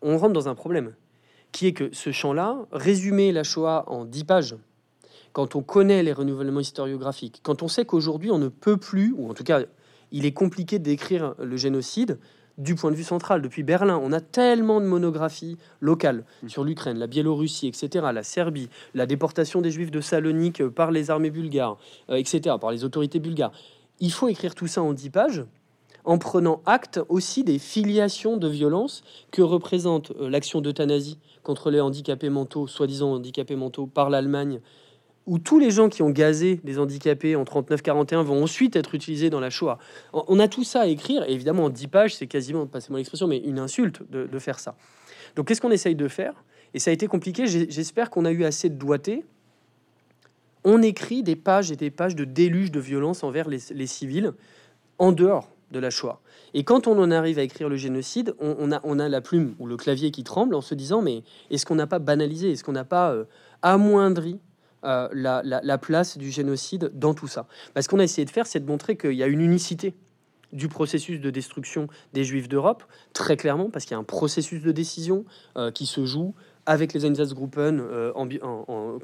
on rentre dans un problème qui est que ce champ-là, résumer la Shoah en 10 pages, quand on connaît les renouvellements historiographiques, quand on sait qu'aujourd'hui on ne peut plus, ou en tout cas il est compliqué d'écrire le génocide du point de vue central, depuis Berlin. On a tellement de monographies locales mm. sur l'Ukraine, la Biélorussie, etc., la Serbie, la déportation des Juifs de Salonique par les armées bulgares, euh, etc., par les autorités bulgares. Il faut écrire tout ça en dix pages en prenant acte aussi des filiations de violence que représente euh, l'action d'euthanasie contre les handicapés mentaux, soi-disant handicapés mentaux, par l'Allemagne où tous les gens qui ont gazé des handicapés en 39-41 vont ensuite être utilisés dans la Shoah. On a tout ça à écrire, et évidemment en 10 pages, c'est quasiment, passez-moi l'expression, mais une insulte de, faire ça. Donc qu'est-ce qu'on essaye de faire? Et ça a été compliqué, j'espère qu'on a eu assez de doigté. On écrit des pages et des pages de déluge de violence envers les, civils en dehors de la Shoah. Et quand on en arrive à écrire le génocide, on, a, on a la plume ou le clavier qui tremble en se disant, mais est-ce qu'on n'a pas banalisé, est-ce qu'on n'a pas euh, amoindri euh, la, place du génocide dans tout ça? Parce qu'on a essayé de faire, c'est de montrer qu'il y a une unicité du processus de destruction des Juifs d'Europe, très clairement, parce qu'il y a un processus de décision euh, qui se joue avec les Einsatzgruppen euh,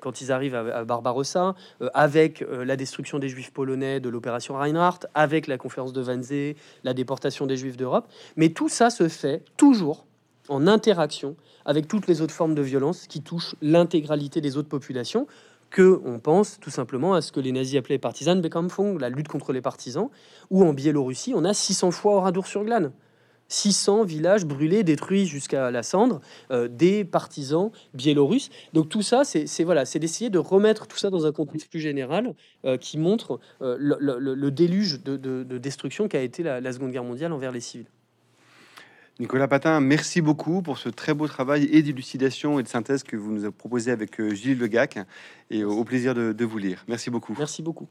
quand ils arrivent à, Barbarossa, avec la destruction des Juifs polonais de l'opération Reinhardt, avec la conférence de Wannsee, la déportation des Juifs d'Europe. Mais tout ça se fait toujours en interaction avec toutes les autres formes de violence qui touchent l'intégralité des autres populations, que on pense tout simplement à ce que les nazis appelaient partisan Bekämpfung, la lutte contre les partisans, ou en Biélorussie, on a 600 fois Oradour-sur-Glane. 600 villages brûlés, détruits jusqu'à la cendre, euh, des partisans biélorusses. Donc tout ça, c'est voilà, c'est d'essayer de remettre tout ça dans un contexte plus général euh, qui montre euh, le, déluge de, destruction qu'a été la Seconde Guerre mondiale envers les civils. Nicolas Patin, merci beaucoup pour ce très beau travail et d'élucidation et de synthèse que vous nous avez proposé avec Gilles Legac et au plaisir de, de vous lire. Merci beaucoup. Merci beaucoup.